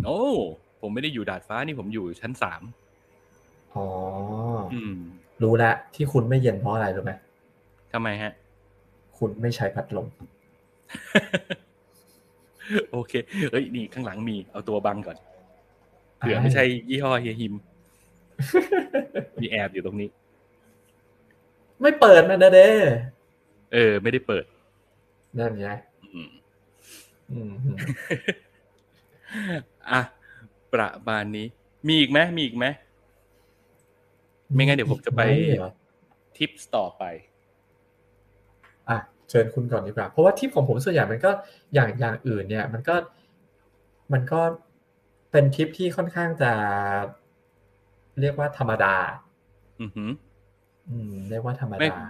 [SPEAKER 1] โอ้ ผมไม่ได้อยู่ดาดฟ้านี่ผมอยู่ชั้นสาม
[SPEAKER 2] อ๋อ
[SPEAKER 1] อืม
[SPEAKER 2] รู้แล้วที่คุณไม่เย็นเพราะอะไรรู้ไหม
[SPEAKER 1] ทำไมฮะ
[SPEAKER 2] คุณไม่ใช้พัดลม
[SPEAKER 1] โอเค เอ้ย นี่ข้างหลังมี เอาตัวบังก่อน เผื่อไม่ใช่ยี่ห้อเฮียฮิม มีแอบอยู่ตรงนี้
[SPEAKER 2] ไม่เปิดนะเด้เด้
[SPEAKER 1] เออ ไม่ได้เปิด
[SPEAKER 2] นั่นไง
[SPEAKER 1] อืม
[SPEAKER 2] อืมอืม
[SPEAKER 1] อะ ประมาณนี้ มีอีกไหมมีอีกไหมไม่งั้นเดี๋ยวผมจะไป
[SPEAKER 2] เหรอ
[SPEAKER 1] ทิปต่อไป
[SPEAKER 2] อะเชิญคุณก่อนดีกว่า เพราะว่าทิปของผมส่วนใหญ่มันก็อย่างอย่างอื่นเนี่ย มันก็มันก็เป็นทิปที่ค่อนข้างจะเรียกว่าธรรมดา
[SPEAKER 1] อือหือ
[SPEAKER 2] อืม เรียกว่าธรรม
[SPEAKER 1] ไม่
[SPEAKER 2] ดา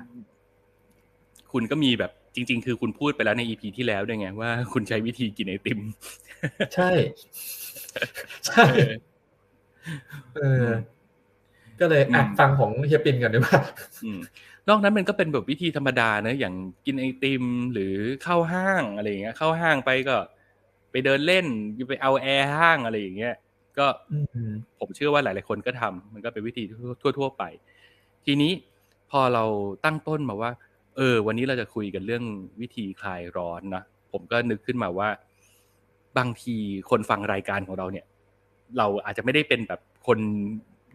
[SPEAKER 1] คุณก็มีแบบ จริง ๆ คือคุณพูดไปแล้วในอีพีที่แล้วด้วยไงว่าคุณใช้วิธีกินไอติม
[SPEAKER 2] ใช่ ใช่
[SPEAKER 1] เออ
[SPEAKER 2] เออก็เลยอะ
[SPEAKER 1] อืม
[SPEAKER 2] ฟังของเฮียปินกันดีกว่า
[SPEAKER 1] อืมนอกนั้นมันก็เป็นแบบวิธีธรรมดาเนอะอย่างกินไอติมหรือเข้าห้างอะไรอย่างเงี้ย เข้าห้างไปก็ ไปเดินเล่นไปเอาแอร์ห้างอะไรอย่างเงี้ยก็
[SPEAKER 2] อืม
[SPEAKER 1] ผมเชื่อว่าหลาย ๆ คนก็ทำมันก็เป็นวิธีทั่ว ๆ ไป ทีนี้พอเราตั้งต้นมาว่า เออ วันนี้เราจะคุยกันเรื่องวิธีคลายร้อนนะผมก็นึกขึ้นมาว่า บางทีคนฟังรายการของเราเนี่ย เราอาจจะไม่ได้เป็นแบบคน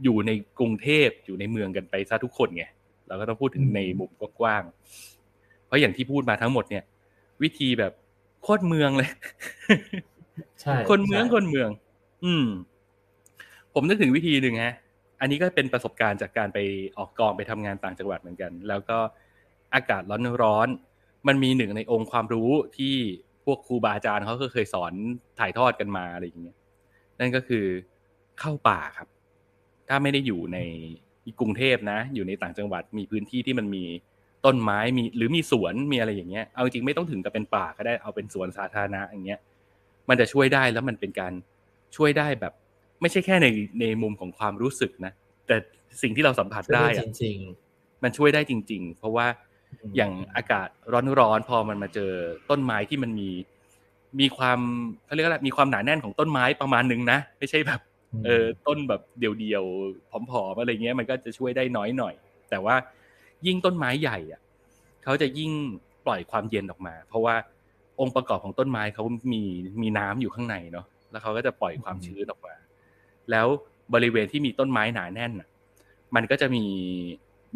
[SPEAKER 1] อยู่ในกรุงเทพอยู่ในเมืองกันไปซะทุกคนไงเราก็ต้องพูดถึงในมุมกว้างๆเพราะอย่างที่พูดมาทั้งหมดเนี่ย วิธีแบบโคตรเมืองเลย
[SPEAKER 2] ใช่
[SPEAKER 1] คนเมือง
[SPEAKER 2] ใช่
[SPEAKER 1] คนเมือง อืม ผมนึกถึงวิธีหนึ่งฮะ อันนี้ก็เป็นประสบการณ์จากการไปออกกองไปทำงานต่างจังหวัดเหมือนกัน แล้วก็ อากาศร้อนๆมันมีหนึ่งในองค์ความรู้ที่พวกครูบาอาจารย์เขาก็เคยสอนถ่ายทอดกันมาอะไรอย่างเงี้ยนั่นก็คือเข้าป่าครับ ถ้าไม่ได้อยู่ในกรุงเทพนะ อยู่ในต่างจังหวัดมีพื้นที่ที่มันมีต้นไม้มีหรือมีสวนมีอะไรอย่างเงี้ยเอาจริงไม่ต้องถึงกับเป็นป่าก็ได้เอาเป็นสวนสาธารณะอย่างเงี้ย มันจะช่วยได้แล้วมันเป็นการช่วยได้แบบ ไม่ใช่แค่ในในมุมของความรู้สึกนะแต่สิ่งที่เราสัมผัส
[SPEAKER 2] ช่วย
[SPEAKER 1] ได้
[SPEAKER 2] ได้
[SPEAKER 1] อะ
[SPEAKER 2] จริง
[SPEAKER 1] มันช่วยได้จริง ๆ เพราะว่า
[SPEAKER 2] ๆ
[SPEAKER 1] อย่างอากาศร้อนๆพอมันมาเจอต้นไม้ที่มันมี มีความเขาเรียกว่าอะไรมีความหนาแน่นของต้นไม้ประมาณนึงนะไม่ใช่แบบ
[SPEAKER 2] ม
[SPEAKER 1] เออต้นแบบเดี่ยวๆผอมๆอะไรเงี้ย มันก็จะช่วยได้น้อยหน่อย แต่ว่ายิ่งต้นไม้ใหญ่อะเขาจะยิ่งปล่อยความเย็นออกมา เพราะว่าองค์ประกอบของต้นไม้เขามีมีน้ำอยู่ข้างในเนาะแล้วเขาก็จะปล่อยความชื้นออกมา แล้วบริเวณที่มีต้นไม้หนาแน่นอะมันก็จะมี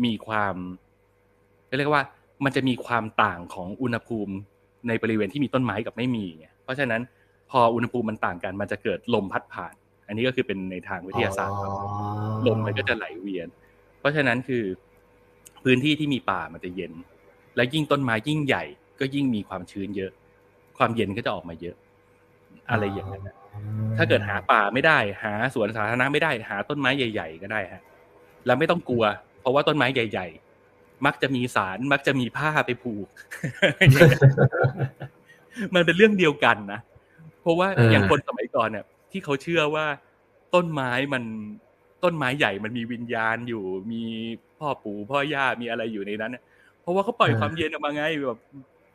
[SPEAKER 1] มีความ เรียกว่ามันจะมีความต่างของอุณหภูมิในบริเวณที่มีต้นไม้กับไม่มีเพราะฉะนั้นพออุณหภูมิมันต่างกันมันจะเกิดลมพัดผ่าน อันนี้ก็คือเป็นในทางวิทยาศาสตร์ลมมันก็จะไหลเวียน เพราะฉะนั้นคือ พื้นที่ที่มีป่ามันจะเย็น และยิ่งต้นไม้ยิ่งใหญ่ ก็ยิ่งมีความชื้นเยอะ ความเย็นก็จะออกมาเยอะ อะไรอย่างนั้นถ้าเกิดหาป่าไม่ได้ หาสวนสาธารณะไม่ได้ หาต้นไม้ใหญ่ ๆ ก็ได้ฮะ แล้วไม่ต้องกลัว เพราะว่าต้นไม้ใหญ่ ๆ มักจะมีสารมักจะมีผ้าไปผูก มันเป็นเรื่องเดียวกันนะ เพราะว่าอย่างคนสมัยก่อนเนี่ย ที่เขาเชื่อว่าต้นไม้มันต้นไม้ใหญ่มันมีวิญญาณอยู่ มีพ่อปู่พ่อย่ามีอะไรอยู่ในนั้นเนี่ยเพราะว่าเขาปล่อยความเย็นออกมาไงแบบ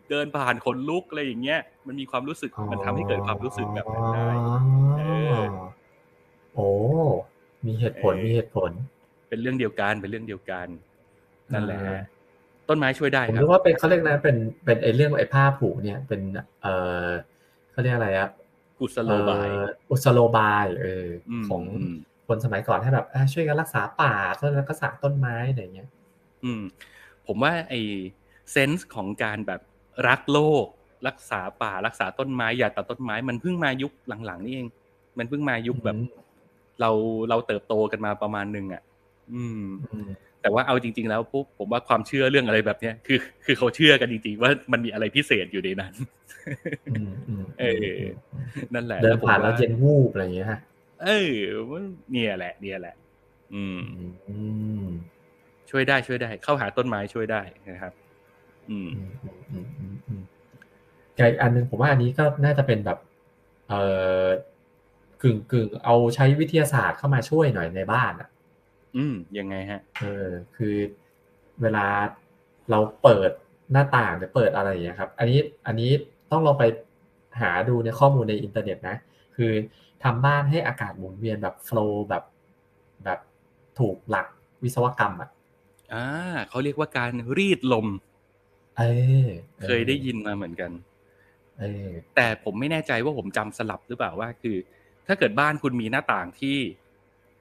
[SPEAKER 1] เดินผ่านขนลุกอะไรอย่างเงี้ย มันมีความรู้สึกมันทำให้เกิดความรู้สึกแบบนั้นได้
[SPEAKER 2] โอ้มีเหตุผลมีเหตุผล
[SPEAKER 1] เป็นเรื่องเดียวกันเป็นเรื่องเดียวกัน นั่นแหละต้นไม้ช่วยได้
[SPEAKER 2] ผมรู้ว่าเป็นเขาเรียกนะเป็นเป็นไอเรื่องไอผ้าผูกเนี่ยเป็นเออเขาเรียกอะไรครับ
[SPEAKER 1] กุศโลบาย
[SPEAKER 2] กุศโลบายเออของคนสมัยก่อนให้แบบช่วยกันรักษาป่าแล้วก็สานต้นไม้อะไรเงี้ย
[SPEAKER 1] อืม ผมว่าไอ sense ของการแบบรักโลก รักษาป่ารักษาต้นไม้อย่าตัดต้นไม้ มันเพิ่งมายุคหลังๆนี่เอง มันเพิ่งมายุคแบบ เราเราเติบโตกันมาประมาณหนึ่งอะ อืม แต่ว่าเอาจริง ๆ แล้วปุ๊บผมว่าความเชื่อเรื่องอะไรแบบเนี้ยคือ คือเขาเชื่อกันจริงๆว่ามันมีอะไรพิเศษอยู่ในนั้นเออนั่นแหละ
[SPEAKER 2] เดินผ่านแล้วเย็นวูบอะไรอย่างเงี้ยฮะ
[SPEAKER 1] เออเนี่ยแหละ เนี่ยแหละ อืมช่วยได้ช่วยได้ เข้าหาต้นไม้ช่วยได้นะครับ อืม
[SPEAKER 2] อีกอันหนึ่งผมว่าอันนี้ก็น่าจะเป็นแบบ เออกึ่งกึ่งเอาใช้วิทยาศาสตร์เข้ามาช่วยหน่อยในบ้านอะ
[SPEAKER 1] อืมยังไงฮะ
[SPEAKER 2] เออ คือเวลาเราเปิดหน้าต่างหรือเปิดอะไรอย่างเงี้ยครับ อันนี้อันนี้ต้องลองไปหาดูในข้อมูลในอินเทอร์เน็ตนะ คือทำบ้านให้อากาศหมุนเวียนแบบโฟล์แบบแบบถูกหลักวิศวกรรมอะ
[SPEAKER 1] อ่าเขาเรียกว่าการรีดลม
[SPEAKER 2] เออ
[SPEAKER 1] เคยได้ยินมาเหมือนกันเออแต่ผมไม่แน่ใจว่าผมจำสลับหรือเปล่าว่าคือ ถ้าเกิดบ้านคุณมีหน้าต่างที่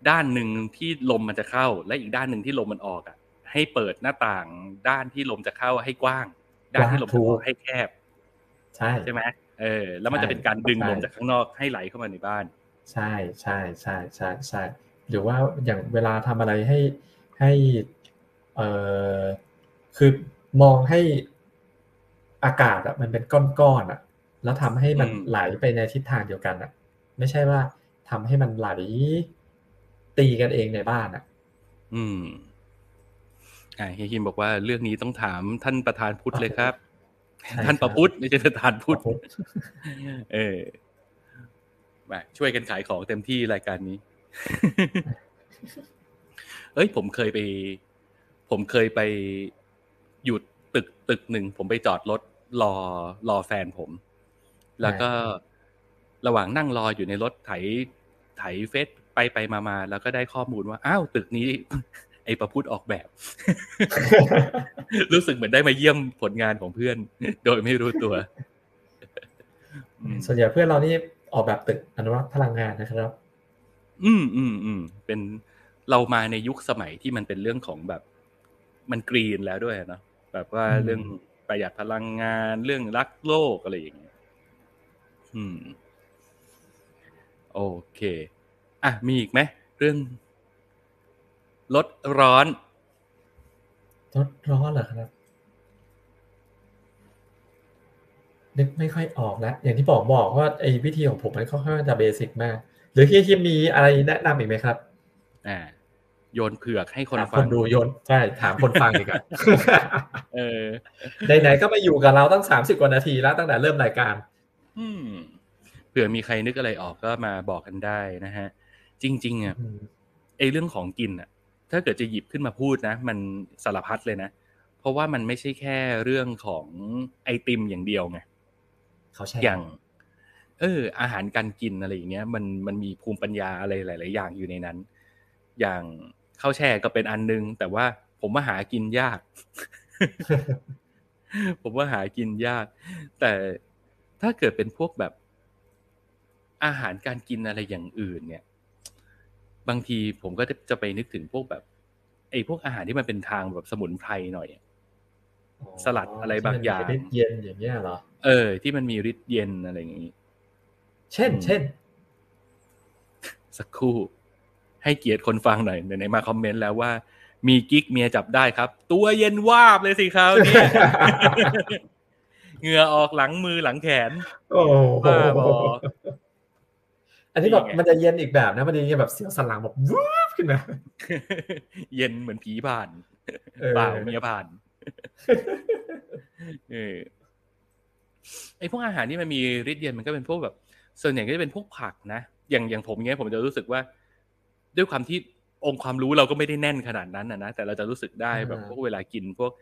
[SPEAKER 1] ด้านหนึ่งที่ลมมันจะเข้า และอีกด้านหนึ่งที่ลมมันออกอะ ให้เปิดหน้าต่างด้านที่ลมจะเข้าให้กว้าง ด้านที่ลมจะออกให้แคบ
[SPEAKER 2] ใช่
[SPEAKER 1] ใช่ไหมเออ แล้วมันจะเป็นการดึงลมจากข้างนอกให้ไหลเข้ามาในบ้าน
[SPEAKER 2] ใช่ใช่ใช่ใช่ใช่หรือว่าอย่างเวลาทำอะไรให้ให้เออคือมองให้อากาศอะมันเป็นก้อนๆอะ แล้วทำให้มันไหลไปในทิศทางเดียวกันอะ ไม่ใช่ว่าทำให้มันไหล ตีกันเองในบ้านอะ
[SPEAKER 1] อืมอ่าเฮียคิมบอกว่าเรื่องนี้ต้องถามท่านประธานพุทธเลยครับ ท่านประพุทธไม่ใช่ท่านพุทธเออมาช่วยกันขายของเต็มที่รายการนี้ เอ้ย ผมเคยไป ผมเคยไปหยุดตึกตึกหนึ่งผมไปจอดรถรอรอแฟนผม แล้วก็ระหว่างนั่งรออยู่ในรถไถไถเฟซ ไปไปมามาแล้วก็ได้ข้อมูลว่าอ้าวตึกนี้ ไอ้ประพุทธออกแบบ รู้สึกเหมือนได้มาเยี่ยมผลงานของเพื่อน โดยไม่รู้ตัว
[SPEAKER 2] ส่วนใหญ่เพื่อนเรานี่ออกแบบตึกอนุรักษ์พลังงานนะครับ
[SPEAKER 1] อืมอืมอืมเป็นเรามาในยุคสมัยที่มันเป็นเรื่องของแบบ มันกรีนแล้วด้วยเนาะแบบว่าเรื่องประหยัดพลังงานเรื่องรักโลกอะไรอย่างเงี้ยอืม โอเค อะมีอีกไหมเรื่องลดร้อน
[SPEAKER 2] ลดร้อนเหรอครับนึกไม่ค่อยออกแล้วอย่างที่บอกบอกว่าไอ้วิธีของผมมันค่อนข้างจะเบสิกมาก หรือที่ที่มีอะไรแนะนำอีกไหมครับ
[SPEAKER 1] อ่าโยนเผือกให้คน
[SPEAKER 2] ฟังคนดูโยนใช่ถามคนฟังดีกว่าเออไหนๆก็มาอยู่กับเราตั้งสามสิบกว่านาทีแล้วตั้งแต่เริ่มรายการ
[SPEAKER 1] อืมเผื่อมีใครนึกอะไรออกก็มาบอกกันได้นะฮะ จริงๆอะไอ้เรื่องของกินอะ ถ้าเกิดจะหยิบขึ้นมาพูดนะ มันสารพัดเลยนะ เพราะว่ามันไม่ใช่แค่เรื่องของไอติมอย่างเดียวไง
[SPEAKER 2] เขาใช่
[SPEAKER 1] อย่าง เออ อาหารการกินอะไรอย่างเงี้ย มันมันมีภูมิปัญญาอะไรหลาย ๆ อย่างอยู่ในนั้น อย่างข้าวแช่ก็เป็นอันนึง แต่ว่าผมมาหากินยาก ผมว่าหากินยาก แต่ถ้าเกิดเป็นพวกแบบอาหารการกินอะไรอย่างอื่นเนี่ย บางทีผมก็จะไปนึกถึงพวกแบบไอ้พวกอาหารที่มันเป็นทางแบบสมุนไพรหน่อยสลัดอะไรบางอย่าง
[SPEAKER 2] ที่มันมีฤทธิ์เย็นอย่างเงี้ยเหรอ
[SPEAKER 1] เออ ที่มันมีฤทธิ์เย็นอะไรอย่างนี้
[SPEAKER 2] เช่น เช่น
[SPEAKER 1] สักครู่ ให้เกียรติคนฟังหน่อยไหนๆมาคอมเมนต์แล้วว่า มีกิ๊กเมียจับได้ครับ ตัวเย็นวาบเลยสิครับเนี่ยเหงื่อออกหลังมือหลังแขน
[SPEAKER 2] โอ้โห
[SPEAKER 1] บ้าบ อ
[SPEAKER 2] อันนี้แบบ
[SPEAKER 1] นี่ไง
[SPEAKER 2] มันจะเย็นอีกแบบนะมันจะเย็นแบบเสียวสันหลังแบบวูบขึ้นมา
[SPEAKER 1] เย็นเหมือนผีผ่าน
[SPEAKER 2] เออ
[SPEAKER 1] เปล่าเมียผ่านเออไอพวกอาหารที่มันมีฤทธิ์เย็นมันก็เป็นพวกแบบ ส่วนใหญ่ก็จะเป็นพวกผักนะอย่างอย่างผมเงี้ยผมจะรู้สึกว่า ด้วยความที่องค์ความรู้เราก็ไม่ได้แน่นขนาดนั้นนะนะแต่เราจะรู้สึกได้แบบพวกเวลากินพวก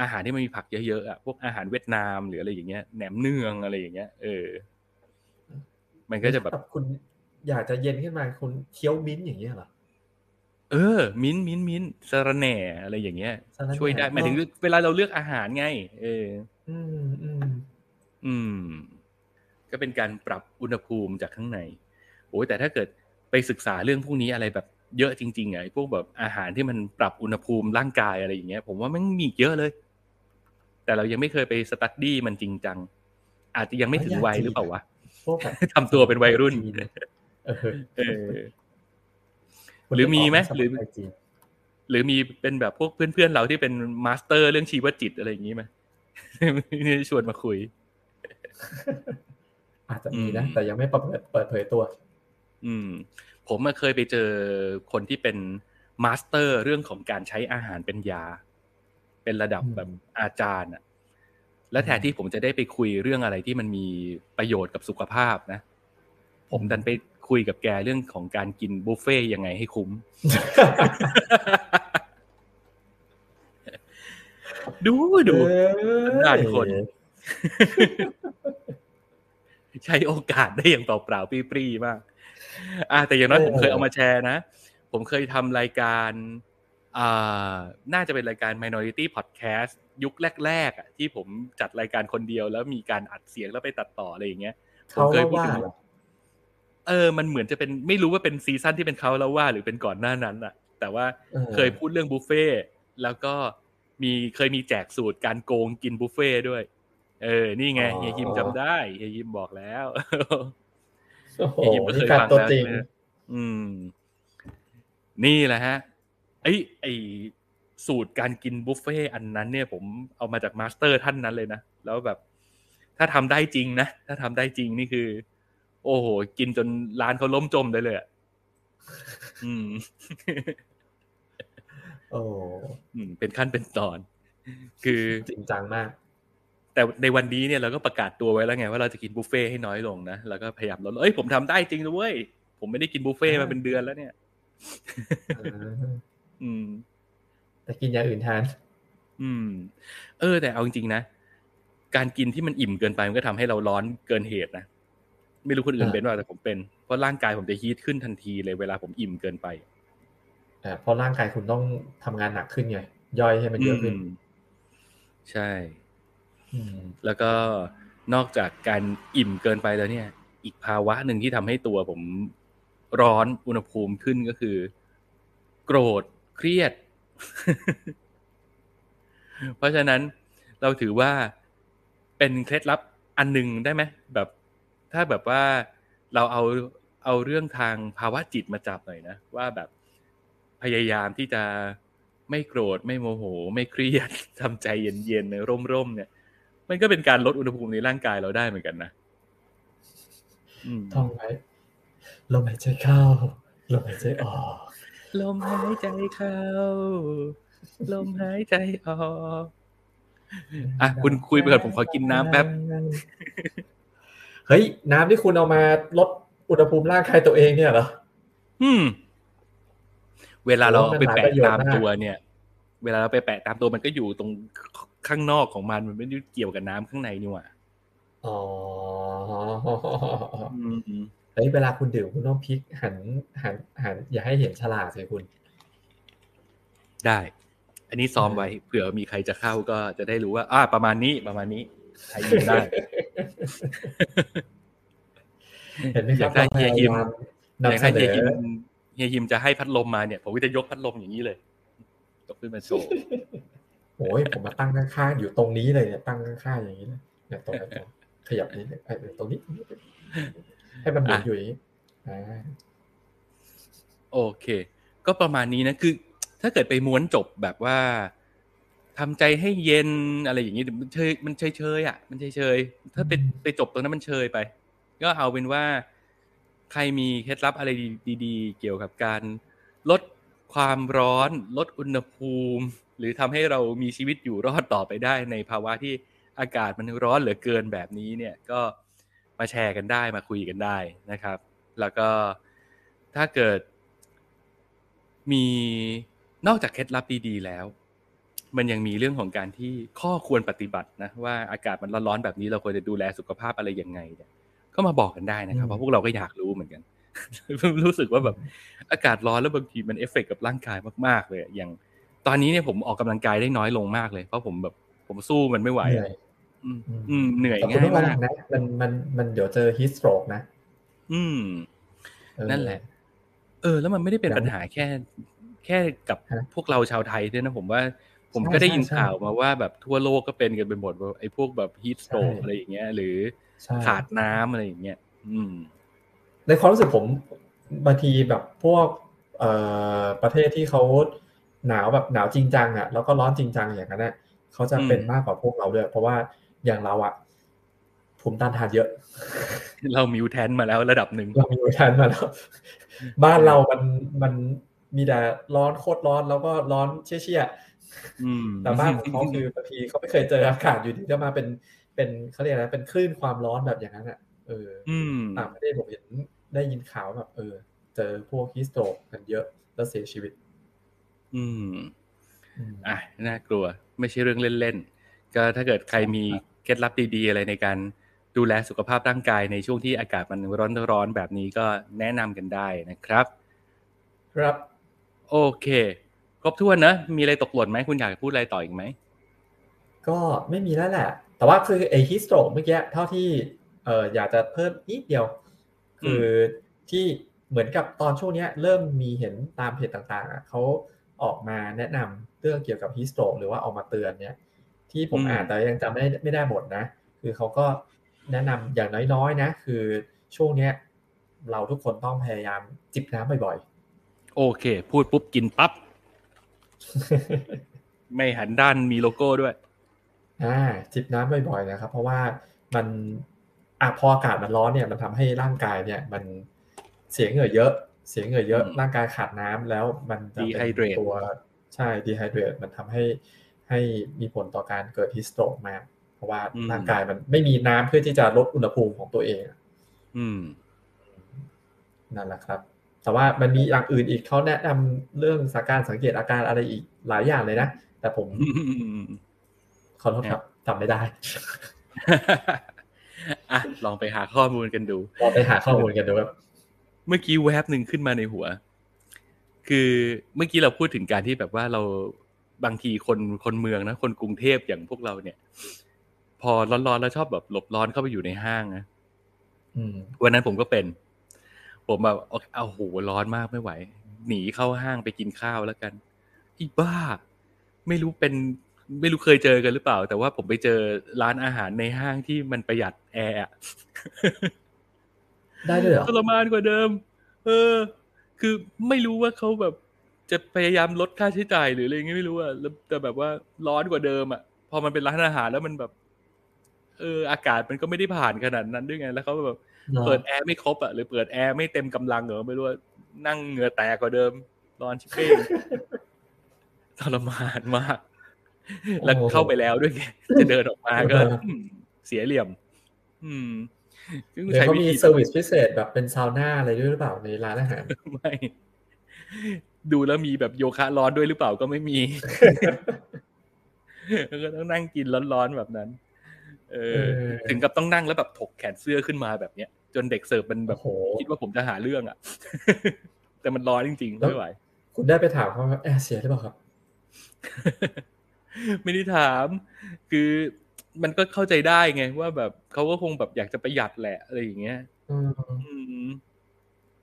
[SPEAKER 1] อาหารที่มันมีผักเยอะๆอะพวกอาหารเวียดนามหรืออะไรอย่างเงี้ยแหนมเนืองอะไรอย่างเงี้ยเออ มันก็จะแบบ
[SPEAKER 2] คุณ อยากจะเย็นขึ้นมาคุณเคี้ยวมิ้นท์อย่างเงี้ยเหรอ
[SPEAKER 1] เออ มิ้นท์มิ้นท์มิ้นท์สะระแหน่อะไรอย่างเงี้ย
[SPEAKER 2] สะระแหน่
[SPEAKER 1] ช่วยได้หมายถึงเวลาเราเลือกอาหารไง เออ
[SPEAKER 2] อืมอืม
[SPEAKER 1] อืม ก็เป็นการปรับอุณหภูมิจากข้างในโอ้ยแต่ถ้าเกิดไปศึกษาเรื่องพวกนี้อะไรแบบเยอะจริงๆอะไอ้พวกแบบอาหารที่มันปรับอุณหภูมิร่างกายอะไรอย่างเงี้ย ผมว่ามันมีอีกเยอะเลย แต่เรายังไม่เคยไป study มันจริงจัง อาจจะยังไม่ถึงวัยหรือเปล่าวะ
[SPEAKER 2] พวกแบบ
[SPEAKER 1] ทำตัวเป็นวัยรุ่น
[SPEAKER 2] เออ
[SPEAKER 1] เออ หรือมีไหมหรือ
[SPEAKER 2] สมัยจีน
[SPEAKER 1] หรือมีเป็นแบบพวกเพื่อนๆเราที่เป็น master เรื่องชีวจิตอะไรอย่างนี้ไหมชวนมาคุย
[SPEAKER 2] อาจจะมีนะ
[SPEAKER 1] อืม
[SPEAKER 2] แต่ยังไม่เปิดเปิดเผยตัว
[SPEAKER 1] อืม ผมมาเคยไปเจอคนที่เป็นมาสเตอร์เรื่องของการใช้อาหารเป็นยา เป็นระดับ
[SPEAKER 2] อืม
[SPEAKER 1] แบบอาจารย์อะและแทนที่ผมจะได้ไปคุยเรื่องอะไรที่มันมีประโยชน์กับสุขภาพนะ ผมดันไป คุยกับแกเรื่องของการกินบุฟเฟ่ต์ยังไงให้คุ้ม ดูดู
[SPEAKER 2] เอ้ย
[SPEAKER 1] ด้านคน ใช้โอกาสได้อย่างเปล่าๆปรี้ๆมากอ่าแต่อย่างน้อยผมเคยเอามาแชร์นะ ผมเคยทำรายการอ่าน่าจะเป็นรายการ Minority Podcast ยุคแรกๆอะที่ผมจัดรายการคนเดียวแล้วมีการอัดเสียงแล้วไปตัดต่ออะไรอย่างเงี้ยผม
[SPEAKER 2] เขา
[SPEAKER 1] เคย
[SPEAKER 2] เล่า
[SPEAKER 1] พูด
[SPEAKER 2] ว่า
[SPEAKER 1] ถึง
[SPEAKER 2] เหรอ
[SPEAKER 1] เออ มันเหมือนจะเป็นไม่รู้ว่าเป็นซีซั่นที่เป็นเขาแล้วว่า หรือเป็นก่อนหน้านั้นอะแต่ว่า
[SPEAKER 2] ออ
[SPEAKER 1] เคยพูดเรื่องบุฟเฟ่ต์แล้วก็มีเคยมีแจกสูตรการโกงกินบุฟเฟ่ต์ด้วย เออ นี่ไงเฮียฮิมจำได้เฮียฮิมบอกแล้ว
[SPEAKER 2] โอ้โห
[SPEAKER 1] เฮียฮิมก็เค
[SPEAKER 2] นี่
[SPEAKER 1] ย
[SPEAKER 2] การ
[SPEAKER 1] ฟัง
[SPEAKER 2] ตัว
[SPEAKER 1] แล้ว
[SPEAKER 2] จริง
[SPEAKER 1] นะอืม นี่แหละฮะไอ้ไอ้สูตรการกินบุฟเฟ่ต์อันนั้นเนี่ยผมเอามาจาก master ท่านนั้นเลยนะ แล้วแบบ ถ้าทำได้จริงนะ ถ้าทำได้จริงนี่คือโอ้โห กินจนร้านเขาล้มจมได้เลยอะอืม
[SPEAKER 2] โอ้
[SPEAKER 1] อืมเป็นขั้นเป็นตอน คือ
[SPEAKER 2] จริงจังมาก
[SPEAKER 1] แต่ในวันนี้เนี่ยเราก็ประกาศตัวไว้แล้วไงว่าเราจะกินบุฟเฟ่ต์ให้น้อยลงนะแล้วก็พยายามลดเอ้ยผมทำได้จริงนะเว้ยผมไม่ได้กินบุฟเฟ่ต์มาเป็นเดือนแล้วเนี่ย
[SPEAKER 2] เออ
[SPEAKER 1] อืม
[SPEAKER 2] แต่กินอย่างอื่นแทน
[SPEAKER 1] อืม เออ แต่เอาจริงๆนะ การกินที่มันอิ่มเกินไปมันก็ทำให้เราร้อนเกินเหตุนะ ไม่รู้คนอื่น
[SPEAKER 2] อ่า
[SPEAKER 1] เป็นว่าแต่ผมเป็น เพราะร่างกายผมจะฮีทขึ้นทันทีเลยเวลาผมอิ่มเกินไป
[SPEAKER 2] อ่าเพราะร่างกายคุณต้องทำงานหนักขึ้นไงย่อยให้มันเยอะขึ้น
[SPEAKER 1] มใช่
[SPEAKER 2] อืม
[SPEAKER 1] แล้วก็นอกจากการอิ่มเกินไปแล้วเนี่ย อีกภาวะหนึ่งที่ทำให้ตัวผมร้อนอุณหภูมิขึ้นก็คือ โกรธเครียด เพราะฉะนั้นเราถือว่าเป็นเคล็ดลับอันหนึ่งได้ไหมแบบ ถ้าแบบว่าเราเอาเอาเรื่องทางภาวะจิตมาจับหน่อยนะ ว่าแบบพยายามที่จะไม่โกรธไม่โมโห ไม่เครียดทำใจเย็นๆร่มๆเนี่ย มันก็เป็นการลดอุณหภูมิในร่างกายเราได้เหมือนกันนะอืม
[SPEAKER 2] ท่องไว้ลมหายใจเข้าลมหายใจออก
[SPEAKER 1] ลมหายใจเข้าลมหายใจออกอะคุณคุยไปก่อนผมขอกินน้ำแป๊บ
[SPEAKER 2] เฮ้ยน้ำที่คุณเอามาลดอุณหภูมิร่างกายตัวเองเนี่ยเหรอ
[SPEAKER 1] อืม เวลาเรา
[SPEAKER 2] โอ้มัน
[SPEAKER 1] ไป
[SPEAKER 2] หลาย
[SPEAKER 1] แปะ
[SPEAKER 2] ประโยชน์
[SPEAKER 1] ตาม
[SPEAKER 2] มาก
[SPEAKER 1] ตัวเนี่ย เวลาเราไปแปะตามตัวมันก็อยู่ตรงข้างนอกของมันมันไม่ได้เกี่ยวกับน้ำข้างในนี่หว่า
[SPEAKER 2] อ๋อ
[SPEAKER 1] อืม
[SPEAKER 2] เฮ้ยเวลาคุณดื่มคุณต้องพลิกหันหันหันอย่าให้เห็นฉลากสิคุณ
[SPEAKER 1] ได้ อันนี้ซ้อมไว้เผื่อมีใครจะเข้าก็จะได้รู้ว่า อ่า ประมาณนี้ประมาณนี้ใครยินได้
[SPEAKER 2] เห็นไหมครับ
[SPEAKER 1] อยากได้เฮียยิม
[SPEAKER 2] นำ
[SPEAKER 1] อย่าง
[SPEAKER 2] เส
[SPEAKER 1] ถ้านเฮีย
[SPEAKER 2] อ
[SPEAKER 1] ยิมเฮียยิมจะให้พัดลมมาเนี่ยผมก็จะยกพัดลมอย่างนี้เลยยกขึ้นมาโชว์
[SPEAKER 2] โอ้ยผมมาตั้งข้างๆอยู่ตรงนี้เลยเนี่ยตั้งข้างๆอย่างนี้เลยเนี่ยตรงนี้ตรงขยับนี้เลยเออตรงนี้ตรงนี้ ให้มันหมุนอยู่อย่างนี้อ่า
[SPEAKER 1] โอเค ก็ประมาณนี้นะคือ ถ้าเกิดไปม้วนจบแบบว่า ทำใจให้เย็นอะไรอย่างนี้มันเชยมันเฉยเฉยๆอะ มันเฉยเฉยๆถ้าไปไปจบตรงนั้นมันเชยไป ก็เอาเป็นว่า ใครมีเคล็ดลับอะไรดีๆ เกี่ยวกับการลดความร้อน ลดอุณหภูมิ หรือทำให้เรามีชีวิตอยู่รอดต่อไปได้ ในภาวะที่อากาศมันร้อนเหลือเกินแบบนี้เนี่ยก็มาแชร์กันได้มาคุยกันได้นะครับ แล้วก็ถ้าเกิดมีนอกจากเคล็ดลับดีๆแล้ว มันยังมีเรื่องของการที่ข้อควรปฏิบัตินะว่าอากาศมันร้อนๆแบบนี้เราควรจะดูแลสุขภาพอะไรยังไงเนี่ยก็มาบอกกันได้นะครับเพราะพวกเราก็อยากรู้เหมือนกันรู้สึกว่าแบบอากาศร้อนแล้วบางทีมันเอฟเฟกต์กับร่างกายมากๆ เลยอย่างตอนนี้เนี่ยผมออกกำลังกายได้น้อยลงมากเลย เพราะผมแบบผมสู้มันไม่ไหว
[SPEAKER 2] เหนื่
[SPEAKER 1] อะ
[SPEAKER 2] อย
[SPEAKER 1] อืมอืมเหนื่อย
[SPEAKER 2] แต่คุณ
[SPEAKER 1] ง่าย
[SPEAKER 2] ต้องระ
[SPEAKER 1] มา
[SPEAKER 2] วั
[SPEAKER 1] ก
[SPEAKER 2] งนะมันมันมันเดี๋ยวเจอ heat stroke นะ
[SPEAKER 1] อืม
[SPEAKER 2] เออ
[SPEAKER 1] นั่นแหละ เออ แล้วมันไม่ได้เป็น
[SPEAKER 2] อย่าง
[SPEAKER 1] ปัญหาแค่ แค่กับ
[SPEAKER 2] ฮะ
[SPEAKER 1] พวกเราชาวไทยด้วยนะผมว่า ผม
[SPEAKER 2] ใช่
[SPEAKER 1] ก็ได้ยิน
[SPEAKER 2] ใช่
[SPEAKER 1] ข่าวมาว่าแบบทั่วโลกก็เป็นกันไปหมดว่าไอ้พวกแบบฮีทสโตรก
[SPEAKER 2] ใช่
[SPEAKER 1] อะไรอย่างเงี้ย หรือ
[SPEAKER 2] ใช่
[SPEAKER 1] ขาดน้ำอะไรอย่างเงี้ย อืม
[SPEAKER 2] ในความรู้สึกผมบางทีแบบพวกเอ่อประเทศที่เขาหนาวแบบหนาวจริงจังอะแล้วก็ร้อนจริงจังอย่างนั้นน่ะเขาจะ
[SPEAKER 1] อืม
[SPEAKER 2] เป็นมากกว่าพวกเราด้วย เพราะว่าอย่างเราอะภูมิต้านทานเยอะ
[SPEAKER 1] เรามิวแทนมาแล้วระดับหนึ่ง
[SPEAKER 2] เรามีวิธีมาแล้ว บ้านเรามันมัน มีแต่ร้อนโคตรร้อนแล้วก็ร้อนเชี่ยๆ
[SPEAKER 1] อืม
[SPEAKER 2] แต่บ้านของเขาคือบางทีเขาไม่เคยเจออากาศอยู่ดีจะมาเป็นเป็นเขาเรียกอะไรเป็นคลื่นความร้อนแบบอย่างนั้นอะเออ
[SPEAKER 1] อืม
[SPEAKER 2] ต่างประเทศผมเห็นได้ยินข่าวแบบเออ เจอพวกฮิสโตรกกันเยอะแล้วเสียชีวิต
[SPEAKER 1] อืม
[SPEAKER 2] อืม
[SPEAKER 1] อะน่ากลัว ไม่ใช่เรื่องเล่นๆก็ถ้าเกิดใครมีเคล็ดลับดีๆอะไรในการดูแลสุขภาพร่างกายในช่วงที่อากาศมันร้อนๆแบบนี้ก็แนะนำกันได้นะครับ
[SPEAKER 2] ครับ
[SPEAKER 1] โอเค ครบถ้วนนะ มีอะไรตกหล่นไหมคุณอยากพูดอะไรต่ออีกไหม
[SPEAKER 2] ก็ไม่มีแล้วแหละ แต่ว่าคือไอฮิสโตรเมื่อกี้เท่าที่เอออยากจะเพิ่มนิดเดียว คือที่เหมือนกับตอนช่วงนี้เริ่มมีเห็นตามเพจต่างๆเขาออกมาแนะนำเรื่องเกี่ยวกับฮิสโตรหรือว่าออกมาเตือนเนี่ย ที่ผม
[SPEAKER 1] อ่า
[SPEAKER 2] นแต่ยังจำไม่ได้ไม่ได้หมดนะ คือเขาก็แนะนำอย่างน้อยๆนะ คือช่วงเนี้ยเราทุกคนต้องพยายามจิบน้ำบ่อย
[SPEAKER 1] โอเค พูดปุ๊บกินปั๊บ
[SPEAKER 2] ๆ
[SPEAKER 1] ไม่หันด้านมีโลโก้ด้วย
[SPEAKER 2] อ่าจิบน้ำบ่อยๆนะครับ เพราะว่ามันอะพออากาศมันร้อนเนี่ยมันทำให้ร่างกายเนี่ย มันเสียเหงื่อเยอะ เสียเหงื่อเยอะ
[SPEAKER 1] อืม
[SPEAKER 2] ร่างกายขาดน้ำแล้วมันจะเป็น
[SPEAKER 1] Dehydrate
[SPEAKER 2] ตัวใช่ดีไฮเดรตมันทำให้ให้มีผลต่อการเกิดฮิสโตรกมากเพราะว่า
[SPEAKER 1] อืม
[SPEAKER 2] ร่างกายมันไม่มีน้ำเพื่อที่จะลดอุณหภูมิของตัวเอง
[SPEAKER 1] อืม
[SPEAKER 2] นั่นแหละครับ แต่ว่ามันมีอย่างอื่นอีกเขาแนะนำเรื่องสการสังเกตอาการอะไรอีกหลายอย่างเลยนะ แต่ผมขอโทษครับจำไม่ได้
[SPEAKER 1] อะลองไปหาข้อมูลกันดู
[SPEAKER 2] เราไปหาข้อมูลกันดูครับ
[SPEAKER 1] เมื่อกี้แวบหนึ่งขึ้นมาในหัว คือเมื่อกี้เราพูดถึงการที่แบบว่าเราบางทีคนคนเมืองนะคนกรุงเทพอย่างพวกเราเนี่ย พอร้อนๆแล้วชอบแบบหลบร้อนเข้าไปอยู่ในห้างนะ
[SPEAKER 2] อืม
[SPEAKER 1] วันนั้นผมก็เป็น ผมแบบเอาเอาโหร้อนมากไม่ไหว หนีเข้าห้างไปกินข้าวแล้วกันอีบ้า ไม่รู้เป็นไม่รู้เคยเจอกันหรือเปล่า แต่ว่าผมไปเจอร้านอาหารในห้างที่มันประหยัดแอร์อะ
[SPEAKER 2] ได้ด้วยเหรอ
[SPEAKER 1] ทรมานกว่าเดิม เออ คือไม่รู้ว่าเขาแบบ จะพยายามลดค่าใช้จ่ายหรืออะไรเงี้ยไม่รู้อะแล้วแต่แบบว่าร้อนกว่าเดิมอะพอมันเป็นร้านอาหารแล้วมันแบบ เออ อากาศมันก็ไม่ได้ผ่านขนาดนั้นด้วยไง แล้วเขาแบบ เปิดแอร์ไม่ครบอะหรือเปิดแอร์ไม่เต็มกำลังเหรอไม่รู้ว่านั่งเหงื่อแตกกว่าเดิมร้อนชิบเป้งทรมานมาก แล้วเข้าไปแล้วด้วยไงจะเดินออกมาก็อืมเสียเหลี่ยม อืมซึ่ง
[SPEAKER 2] เดี๋ยว
[SPEAKER 1] ใช่
[SPEAKER 2] เขามี serviceพิเศษแบบเป็นซาวน่าอะไรด้วยหรือเปล่าในร้านอาหาร
[SPEAKER 1] ไม่ดูแล้วมีแบบโยคะร้อนด้วยหรือเปล่าก็ไม่มีแล้วก็ต้องนั่งกินร้อนๆแบบนั้น เออ
[SPEAKER 2] เออ
[SPEAKER 1] ถึงกับต้องนั่งแล้วแบบถกแขนเสื้อขึ้นมาแบบเนี้ย จนเด็กเสิร์ฟมันแบบ
[SPEAKER 2] โอ้โห
[SPEAKER 1] คิดว่าผมจะหาเรื่องอะ แต่มันร้อนจริงๆ
[SPEAKER 2] แล้ว
[SPEAKER 1] ไม่ไหว
[SPEAKER 2] คุณได้ไปถามเขาว่าแอร์เสียหรือเปล่าครับ
[SPEAKER 1] ไม่ได้ถาม คือมันก็เข้าใจได้ไง ว่าแบบเขาก็คงแบบอยากจะประหยัดแหละอะไรอย่างเงี้ย
[SPEAKER 2] อืม
[SPEAKER 1] อืม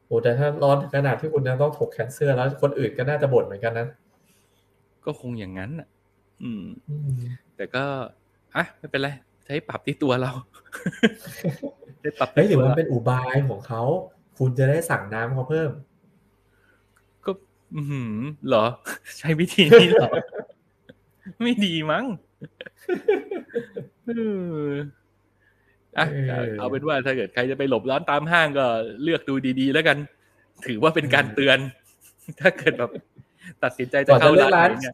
[SPEAKER 2] โอ้แต่ถ้าร้อนถึงขนาดที่คุณจะต้องถกแขนเสื้อแล้ว คนอื่นก็น่าจะบ่นเหมือนกันนะ
[SPEAKER 1] ก็คงอย่างนั้นอะ อืม
[SPEAKER 2] อืม
[SPEAKER 1] แต่ก็อะไม่เป็นไร ใช้ปรับที่ตัวเราใช้ปรับ
[SPEAKER 2] เฮ้ย
[SPEAKER 1] ที่
[SPEAKER 2] หรือ
[SPEAKER 1] ตัว
[SPEAKER 2] มัน
[SPEAKER 1] เรา
[SPEAKER 2] เป็นอุบายของเขา คุณจะได้สั่งน้ำเขาเพิ่ม
[SPEAKER 1] ก็ อือหือเหรอ ใช้วิธีนี้เหรอ ไม่ดีมั้งเอออะ
[SPEAKER 2] เออ
[SPEAKER 1] เอาเป็นว่าถ้าเกิดใครจะไปหลบร้อนตามห้างก็เลือกดูดีๆ แล้วกัน ถือว่าเป็นการเตือน ถ้าเกิดแบบ ตัดสินใจจะ
[SPEAKER 2] ก่อน
[SPEAKER 1] เข้า
[SPEAKER 2] จะเลือก
[SPEAKER 1] ร้าน
[SPEAKER 2] ร้าน
[SPEAKER 1] ไหน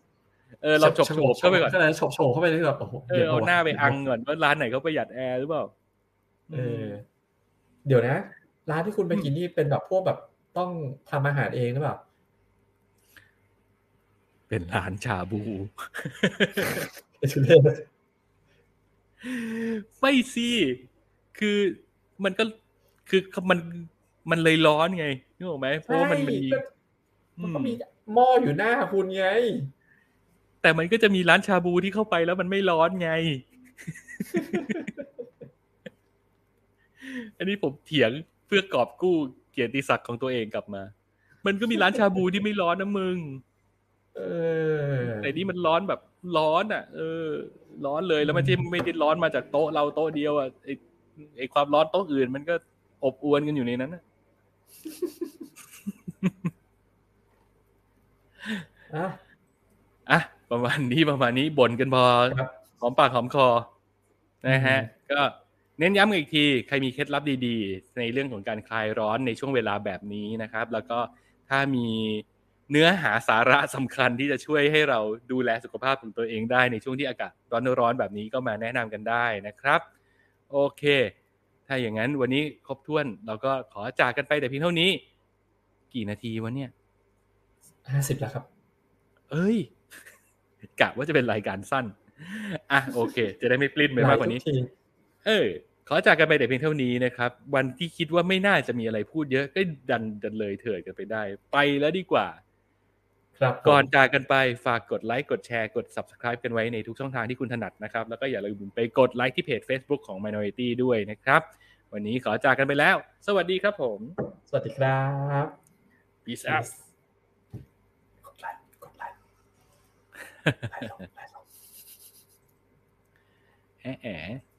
[SPEAKER 1] เนี่ยเออเราฉบโฉบเข้าไปก่อน
[SPEAKER 2] ก็เลยฉบโฉบเข้าไปเลยแบบโอ้โห
[SPEAKER 1] เออเอาหน้าไปอังก่อนว่าร้านไหนเขาประหยัดแอร์หรือเปล่า
[SPEAKER 2] เออเดี๋ยวนะ ร้านที่คุณไปกินนี่เป็นแบบพวกแบบต้องทำอาหารเองหรือเปล่า
[SPEAKER 1] เป็นร้านชาบู
[SPEAKER 2] ชุเล่น
[SPEAKER 1] ไม่สิคือมันก็คือมันมันเลยร้อนไงนึกออกไหมเพราะว่ามันมี
[SPEAKER 2] ใช่ก็มันก็มีหม้ออยู่หน้าคุณไง
[SPEAKER 1] แต่มันก็จะมีร้านชาบูที่เข้าไปแล้วมันไม่ร้อนไง อันนี้ผมเถียงเพื่อกอบกู้เกียรติศักดิ์ของตัวเองกลับมา มันก็มีร้านชาบูที่ไม่ร้อนนะมึง
[SPEAKER 2] เออ
[SPEAKER 1] แต่นี่มันร้อนแบบร้อนอะ เออ ร้อนเลยแล้วมันที่ไม่ได้ร้อนมาจากโต๊ะเราโต๊ะเดียวอะไอไอความร้อนโต๊ะอื่น มันก็อบอวนกันอยู่ในนั้นนะ
[SPEAKER 2] อะ
[SPEAKER 1] อะ ประมาณนี้ประมาณนี้บ่นกันพอ
[SPEAKER 2] ครับ
[SPEAKER 1] หอมปากหอมคอนะฮะ
[SPEAKER 2] อืม
[SPEAKER 1] ก็เน้นย้ำอีกที ใครมีเคล็ดลับดีๆ ในเรื่องของการคลายร้อนในช่วงเวลาแบบนี้นะครับ แล้วก็ถ้ามีเนื้อหาสาระสำคัญที่จะช่วยให้เราดูแลสุขภาพของตัวเองได้ในช่วงที่อากาศร้อนๆแบบนี้ก็มาแนะนำกันได้นะครับ โอเค ถ้าอย่างนั้นวันนี้ครบถ้วนเราก็ขอจากกันไปแต่เพียงเท่านี้ กี่นาทีวะเนี่ย
[SPEAKER 2] ห้าสิบแล้วครับ
[SPEAKER 1] เอ้ย กะว่าจะเป็นรายการสั้น อะโอเค จะได้ไม่ปลิ้นไปมากกว่านี้
[SPEAKER 2] หลยทุที
[SPEAKER 1] เออ ขอจากกันไปแต่เพียงเท่านี้นะครับ วันที่คิดว่าไม่น่าจะมีอะไรพูดเยอะก็ดันดันเลยเถิดกันไปได้ ไปแล้วดีกว่า
[SPEAKER 2] ครับผม
[SPEAKER 1] ก่อนจากกันไปฝากกดไลค์กดแชร์กด subscribe กันไว้ในทุกช่องทางที่คุณถนัดนะครับ แล้วก็อย่าลืมไปกดไลค์ที่เพจ Facebook ของ Minority ด้วยนะครับ วันนี้ขอจากกันไปแล้ว สวัสดีครับผม
[SPEAKER 2] สวัสดีครับ
[SPEAKER 1] peace out
[SPEAKER 2] กดไลค์กดไลค์ ไลค์ลงไ